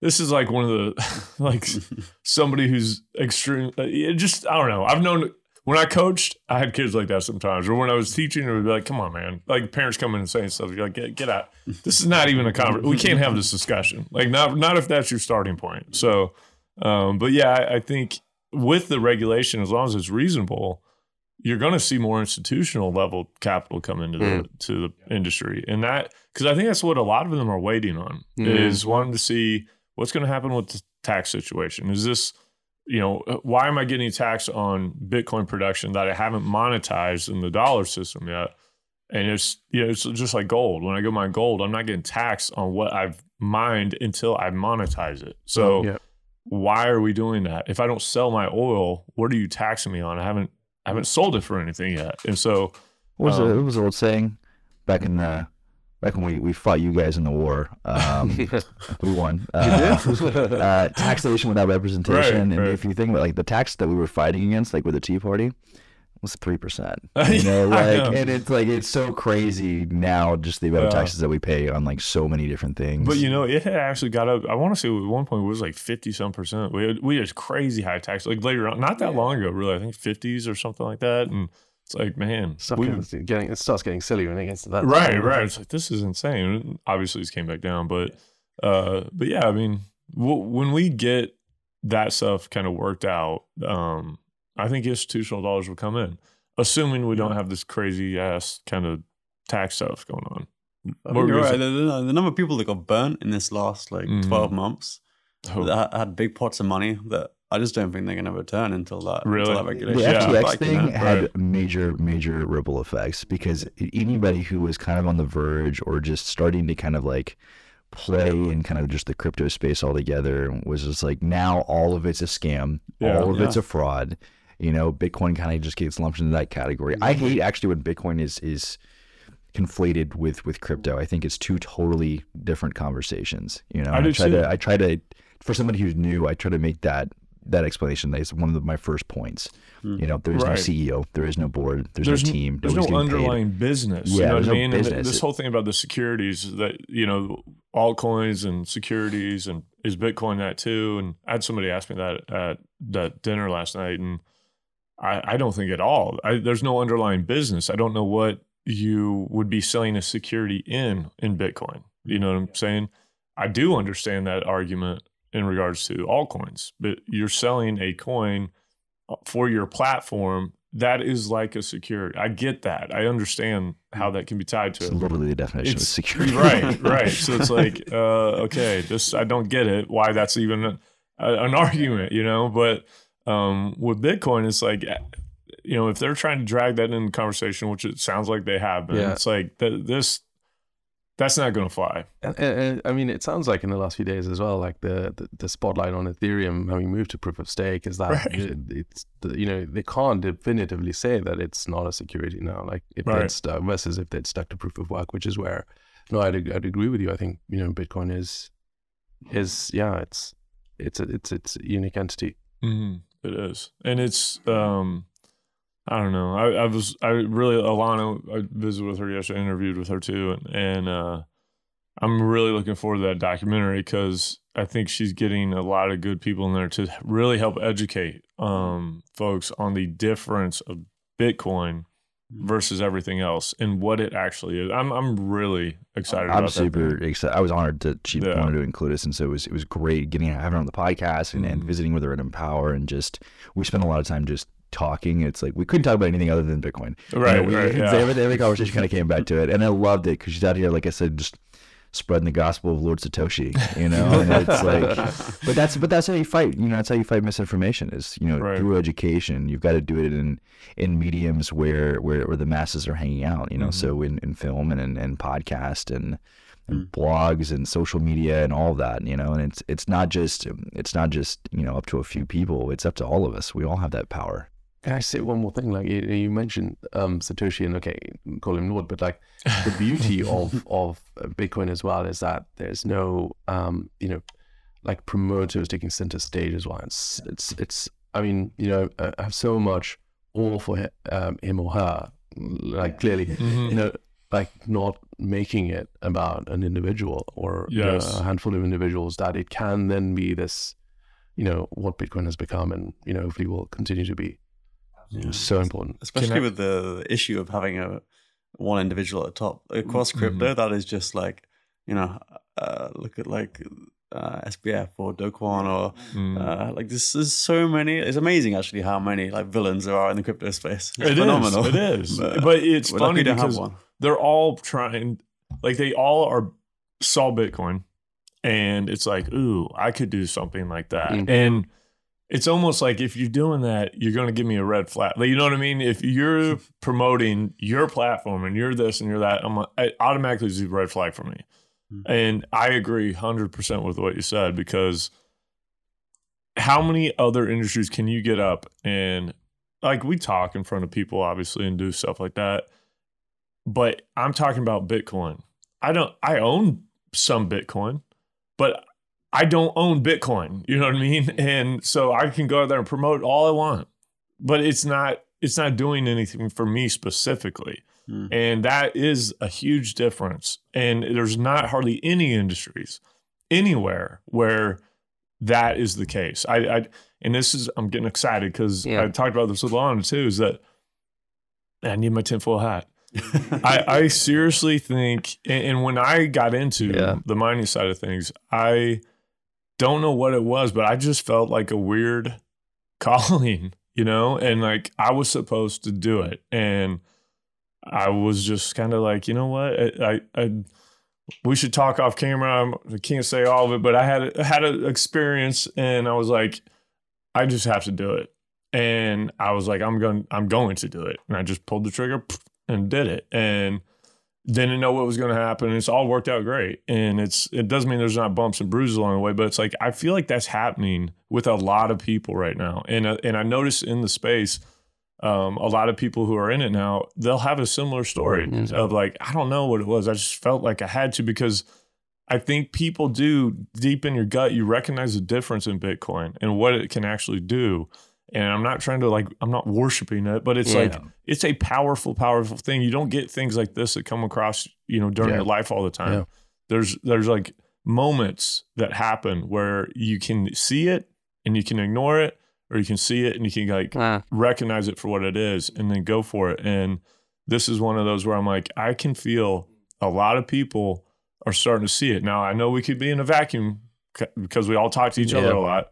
This is like one of the like somebody who's extreme. uh, it just I don't know. I've known when I coached, I had kids like that sometimes, or when I was teaching, it would be like, come on, man. Like parents come in and saying stuff. You're like, get get out. This is not even a conversation. We can't have this discussion. Like not not if that's your starting point. So, um, but yeah, I, I think with the regulation, as long as it's reasonable you're going to see more institutional level capital come into the to the industry, and that because I think that's what a lot of them are waiting on Mm. is wanting to see what's going to happen with the tax situation. Is this you know why am I getting taxed on Bitcoin production that I haven't monetized in the dollar system yet? And it's you know it's just like gold. When I go mine gold, I'm not getting taxed on what I've mined until I monetize it. So yeah. why are we doing that? If I don't sell my oil, what are you taxing me on? I haven't I haven't sold it for anything yet. And so what was Um, it? What was the old saying back in uh, back when we, we fought you guys in the war? Um, we won. Uh, uh, taxation without representation. Right, and right. if you think about like the tax that we were fighting against, like with the Tea Party, was three percent. You know, like, know. and it's like it's so crazy now, just the amount of taxes that we pay on like so many different things. but you know, it had actually got up I want to say at one point it was like fifty some percent. We had we had crazy high tax like later on not that long ago, really. I think fifties or something like that. And it's like, man, Stuff we- gets- getting, it starts getting silly when it gets to that. right, right. It's like this is insane. Obviously, it's came back down, but uh, but yeah, I mean, w- when we get that stuff kind of worked out, um, I think institutional dollars will come in, assuming we don't have this crazy ass kind of tax stuff going on. I were you're right. The, the- the number of people that got burnt in this last like Mhm. 12 months Oh, that had big pots of money that I just don't think they're going to return until that, Really? until that The regulation. Yeah. FTX Like, you thing know? had Right. major, major ripple effects because anybody who was kind of on the verge or just starting to kind of like play in kind of just the crypto space altogether was just like now all of it's a scam, Yeah. all of it's a fraud. You know, Bitcoin kind of just gets lumped into that category. I hate actually when Bitcoin is is conflated with with crypto. I think it's two totally different conversations. You know, I And do try too. to I try to for somebody who's new, I try to make that that explanation. is one of my first points. You mm-hmm. know, there is Right. no CEO, there is no board, there's, there's no team. There's no getting paid. underlying business. Yeah, you know what I no mean? And business. this whole thing about the securities that you know, altcoins and securities and is Bitcoin that too? And I had somebody ask me that at that dinner last night, and I, I don't think at all. I, there's no underlying business. I don't know what you would be selling a security in in Bitcoin. You know what I'm saying? I do understand that argument in regards to altcoins, but you're selling a coin for your platform that is like a security. I get that. I understand how that can be tied to It's it. literally the definition of security. right, right. So it's like, uh, okay, this I don't get it. Why that's even a, an argument, you know? But um, with Bitcoin, it's like, you know, if they're trying to drag that in the conversation, which it sounds like they have been, Yeah. it's like th- this. That's not going to fly. And, and, I mean, it sounds like in the last few days as well, like the, the, the spotlight on Ethereum having moved to proof of stake is that Right. it, it's you know they can't definitively say that it's not a security now. Like if Right. they'd stuck versus if they'd stuck to proof of work, which is where no, I'd I'd agree with you. I think you know Bitcoin is is yeah, it's it's a, it's it's a unique entity. Mm, it is, and it's um, I don't know. I, I was I really Alana. I visited with her yesterday, interviewed with her too, and, and uh, I'm really looking forward to that documentary because I think she's getting a lot of good people in there to really help educate um folks on the difference of Bitcoin versus everything else and what it actually is. I'm I'm really excited. I'm super That excited. I was honored that she Yeah. wanted to include us, and so it was it was great getting having her on the podcast and, and Mhm. visiting with her at Empower, and just we spent a lot of time just talking. It's like we couldn't talk about anything other than Bitcoin. You know, Right, we- right, yeah. Every, every conversation kind of came back to it, and I loved it because she's out here, like I said, just spreading the gospel of Lord Satoshi. You know, and it's like, but that's but that's how you fight. You know, that's how you fight misinformation. Is you know Right. through education. You've got to do it in in mediums where where, where the masses are hanging out. You know, Mhm. so in, in film and in, in podcast and. And blogs and social media and all of that, you know, and it's it's not just it's not just you know up to a few people. It's up to all of us. We all have that power. Can I say one more thing? Like you, you mentioned um, Satoshi, and okay, call him Lord, but like the beauty of of Bitcoin as well is that there's no um, you know like promoters taking center stage as well. It's it's it's. I mean, you know, I have so much all for hi- um, him or her. Like clearly, Mhm. you know, like not making it about an individual or you know, a handful of individuals. That it can then be this, you know, what Bitcoin has become, and you know, hopefully will continue to be. Yeah. So important. especially Can I- with the issue of having a one individual at the top across crypto. that is just like you know, uh, look at like uh, SBF or Do Kwon or Mm. uh, like this. There's so many. It's amazing actually how many like villains there are in the crypto space. It's It is. phenomenal. It is. But it's funny to have because one. they're all trying like they all are saw bitcoin and it's like ooh i could do something like that Mhm. and it's almost like if you're doing that you're going to give me a red flag. Like, you know what i mean? If you're promoting your platform and you're this and you're that i'm like, it automatically is a red flag for me. Mhm. and i agree 100% with what you said because how many other industries can you get up and like we talk in front of people obviously and do stuff like that but i'm talking about bitcoin. I don't i own some bitcoin but i don't own bitcoin you know what i mean and so i can go out there and promote all i want but it's not it's not doing anything for me specifically Mm. and that is a huge difference and there's not hardly any industries anywhere where that is the case i, I and this is i'm getting excited because Yeah. i talked about this with lana too is that i need my tinfoil hat I, I seriously think, and, and when I got into Yeah. the mining side of things, I don't know what it was, but I just felt like a weird calling, you know, and like I was supposed to do it, and I was just kind of like, you know what, I, I, I we should talk off camera. I can't say all of it, but I had had an experience, and I was like, I just have to do it. And I was like, I'm going, I'm going to do it. And I just pulled the trigger and did it. And didn't know what was going to happen. It's all worked out great. And it's, it doesn't mean there's not bumps and bruises along the way, but it's like, I feel like that's happening with a lot of people right now. And, uh, and I noticed in the space, um, a lot of people who are in it now, they'll have a similar story Mm-hmm. of like, I don't know what it was. I just felt like I had to because I think people do deep in your gut, you recognize the difference in Bitcoin and what it can actually do. And I'm not trying to like, I'm not worshiping it, but it's Yeah. like, it's a powerful, powerful thing. You don't get things like this that come across, you know, during Yeah. your life all the time. Yeah. There's, there's like moments that happen where you can see it and you can ignore it, or you can see it and you can like Ah, recognize it for what it is and then go for it. And this is one of those where I'm like, I can feel a lot of people are starting to see it. Now, I know we could be in a vacuum because we all talk to each other a lot,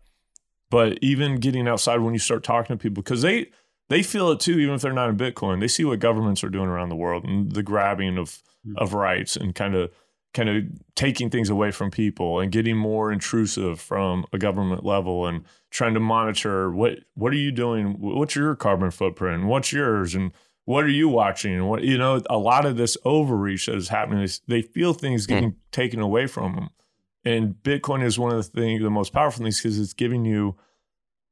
but even getting outside when you start talking to people, because they, they feel it too, even if they're not in Bitcoin. They see what governments are doing around the world and the grabbing of mm-hmm. of rights and kind of kind of taking things away from people and getting more intrusive from a government level and trying to monitor what what are you doing? What's your carbon footprint? What's yours? And what are you watching? And what you know a lot of this overreach that is happening is they feel things hmm. getting taken away from them and bitcoin is one of the things the most powerful things because it's giving you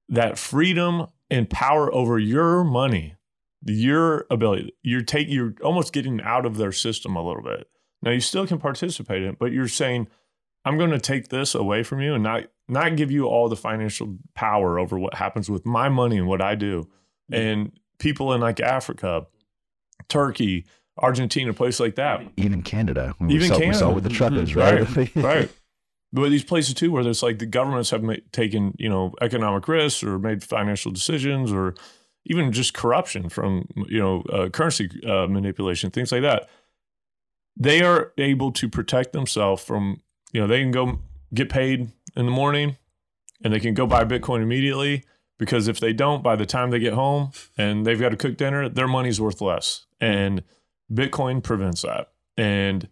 that freedom and power over your money your ability you're taking you're almost getting out of their system a little bit now you still can participate in it but you're saying i'm going to take this away from you and not not give you all the financial power over what happens with my money and what i do and people in like africa turkey argentina places like that Even Canada. We Even saw, We saw Canada. with the truckers, Mhm. right? right. But these places too, where there's like the governments have ma- taken, you know, economic risks or made financial decisions, or even just corruption from, you know, uh, currency uh, manipulation, things like that. They are able to protect themselves from, you know, they can go get paid in the morning, and they can go buy Bitcoin immediately because if they don't, by the time they get home and they've got to cook dinner, their money's worth less, and Bitcoin prevents that. And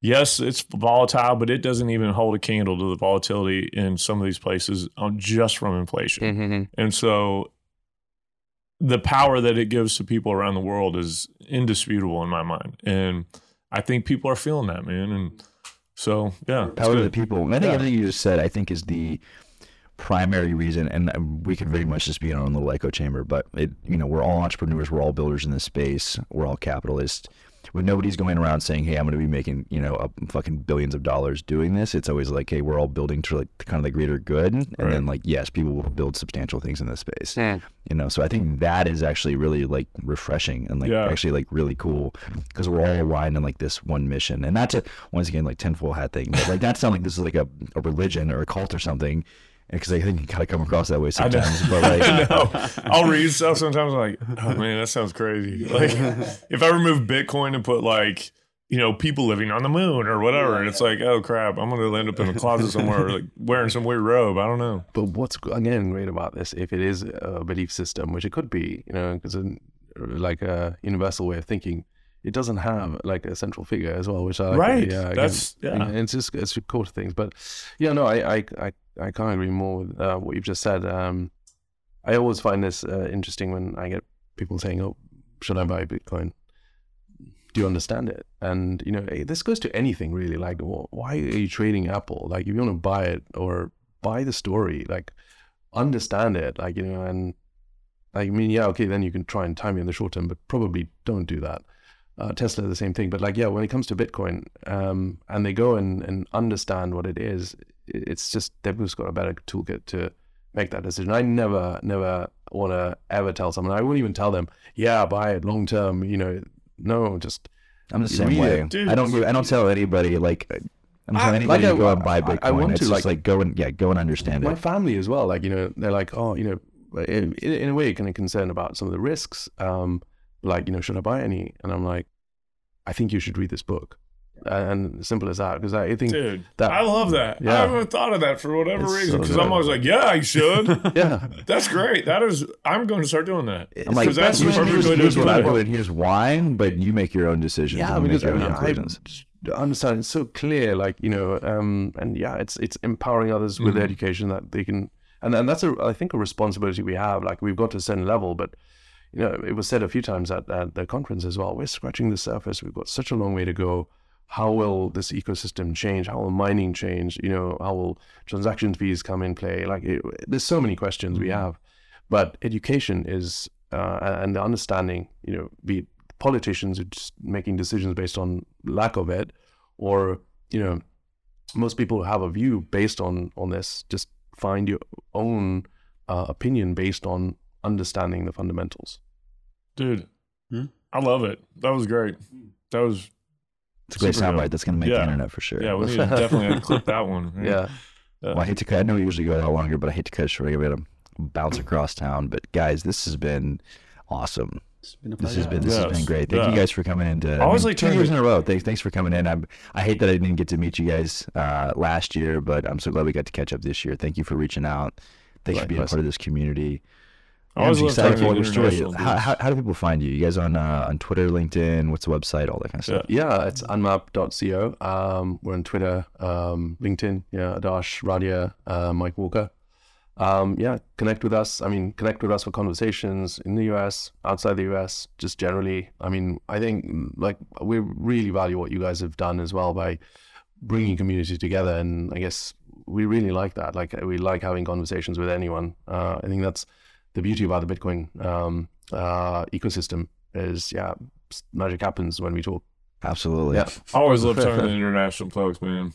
yes, it's volatile, but it doesn't even hold a candle to the volatility in some of these places on just from inflation. mhm. And so the power that it gives to people around the world is indisputable in my mind. And I think people are feeling that, man. And so, yeah. Power to the people. And I think Yeah. everything you just said, I think, is the primary reason. And um, we could very much just be in our own little echo chamber. But it, you know, we're all entrepreneurs. We're all builders in this space. We're all capitalists. When nobody's going around saying, "Hey, I'm going to be making you know a fucking billions of dollars doing this," it's always like, "Hey, we're all building to like kind of the greater good." And Right. then like, yes, people will build substantial things in this space. You know so i think that is actually really like refreshing and like Yeah. actually like really cool because we're all aligned in like this one mission and not to once again like tinfoil hat thing but like not sound like this is like a, a religion or a cult or something because i think you kind of come across that way I sometimes but like I know. I'll read stuff sometimes. I'm like, oh man, that sounds crazy. Like, if I remove Bitcoin and put like, you know, people living on the moon or whatever, and it's like, oh crap, I'm gonna end up in a closet somewhere, like wearing some weird robe. I don't know. But what's g- again great about this, if it is a belief system, which it could be, you know, because like a universal way of thinking, it doesn't have like a central figure as well, which I like. Right. Yeah, again, That's yeah. it's just it's to things. But yeah, no, I I I, I can't agree more with uh, what you've just said. Um, I always find this uh, interesting when I get people saying, "Oh, should I buy Bitcoin?" Do you understand it? And you know, eh, this goes to anything really. Like, wh- why are you trading Apple? Like, if you want to buy it or buy the story, like, understand it. Like, you know, and like, I mean, yeah, okay, then you can try and time it in the short term, but probably don't do that. Uh, Tesla, the same thing. But like, yeah, when it comes to Bitcoin, um, and they go and, and understand what it is, it's just they've just got a better toolkit to make that decision. I never, never want to ever tell someone. I wouldn't even tell them, yeah, buy it long term. You know, no, just i'm the same Read way it. Dude. i don't i don't tell anybody like i'm I- telling anybody like to go I- and buy I- bitcoin I want it's to, just like- like go and yeah go and understand my it My family as well. Like you know, they're like, oh, you know, in, in a way, kind of concerned about some of the risks. Um, like you know, should I buy any? And I'm like, I think you should read this book. And simple as that, because I think, Dude, that- I love that. Yeah. I haven't thought of that for whatever It's reason because good. I'm always like, yeah, you should. yeah, That's great. That is, I'm going to start doing that. I'm like, that's here's, the perfect here's, way to here's what I do and here's why, but you make your own decisions. yeah, because make I, your mean, own I understand it's so clear. Like you know, um, and yeah, it's it's empowering others with Mhm. education that they can and and that's a I think a responsibility we have. Like we've got to a certain level, but you know, it was said a few times at, at the conference as well. We're scratching the surface. We've got such a long way to go. How will this ecosystem change? How will mining change? You know, how will transaction fees come in play? Like, it, there's so many questions we have, but education is uh, and the understanding. You know, be it politicians who just making decisions based on lack of it, or you know, most people have a view based on on this. Just find your own uh, opinion based on understanding the fundamentals. Dude, Hmm? I love it. That was great. That was It's a great soundbite. That's going to make Yeah. the internet for sure. yeah. We need to definitely clip that one. Yeah. Well, I hate to cut. I know we usually go out longer, but I hate to cut it short. I'm going to bounce across town. But guys, this has been awesome. Been a This has been this has been great. Thank Yeah. you guys for coming in. To, I always mean, like two years to- in a row. Thanks, thanks for coming in. I'm, I hate that I didn't get to meet you guys uh, last year, but I'm so glad we got to catch up this year. Thank you for reaching out. Thanks for being a part of this community. I always I'm love excited talking for your story. How, how, how do people find you? You guys on uh, on Twitter, LinkedIn? What's the website? All that kind of stuff. Yeah, it's unmap.co. Um, we're on Twitter, um, LinkedIn. Yeah, Adarsh, Radia, uh, Mike Walker. Um, yeah, connect with us. I mean, connect with us for conversations in the US, outside the US, just generally. I mean, I think mm, like we really value what you guys have done as well by bringing community together. And I guess we really like that. Like we like having conversations with anyone. Uh, I think that's the beauty about the Bitcoin um, uh, ecosystem is, yeah, magic happens when we talk. Absolutely. Yeah. I always love talking to international folks, man.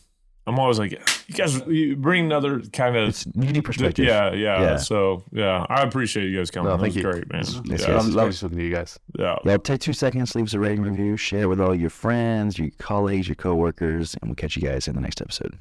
I'm always like, you guys you bring another kind of It's unique perspective. yeah, yeah, Yeah. So yeah, I appreciate you guys coming. No, that thank was you. great, man. Thanks, yeah, guys. Love, love talking to you guys. yeah. Yeah, take two seconds, leave us a rating review, share with all your friends, your colleagues, your coworkers, and we'll catch you guys in the next episode.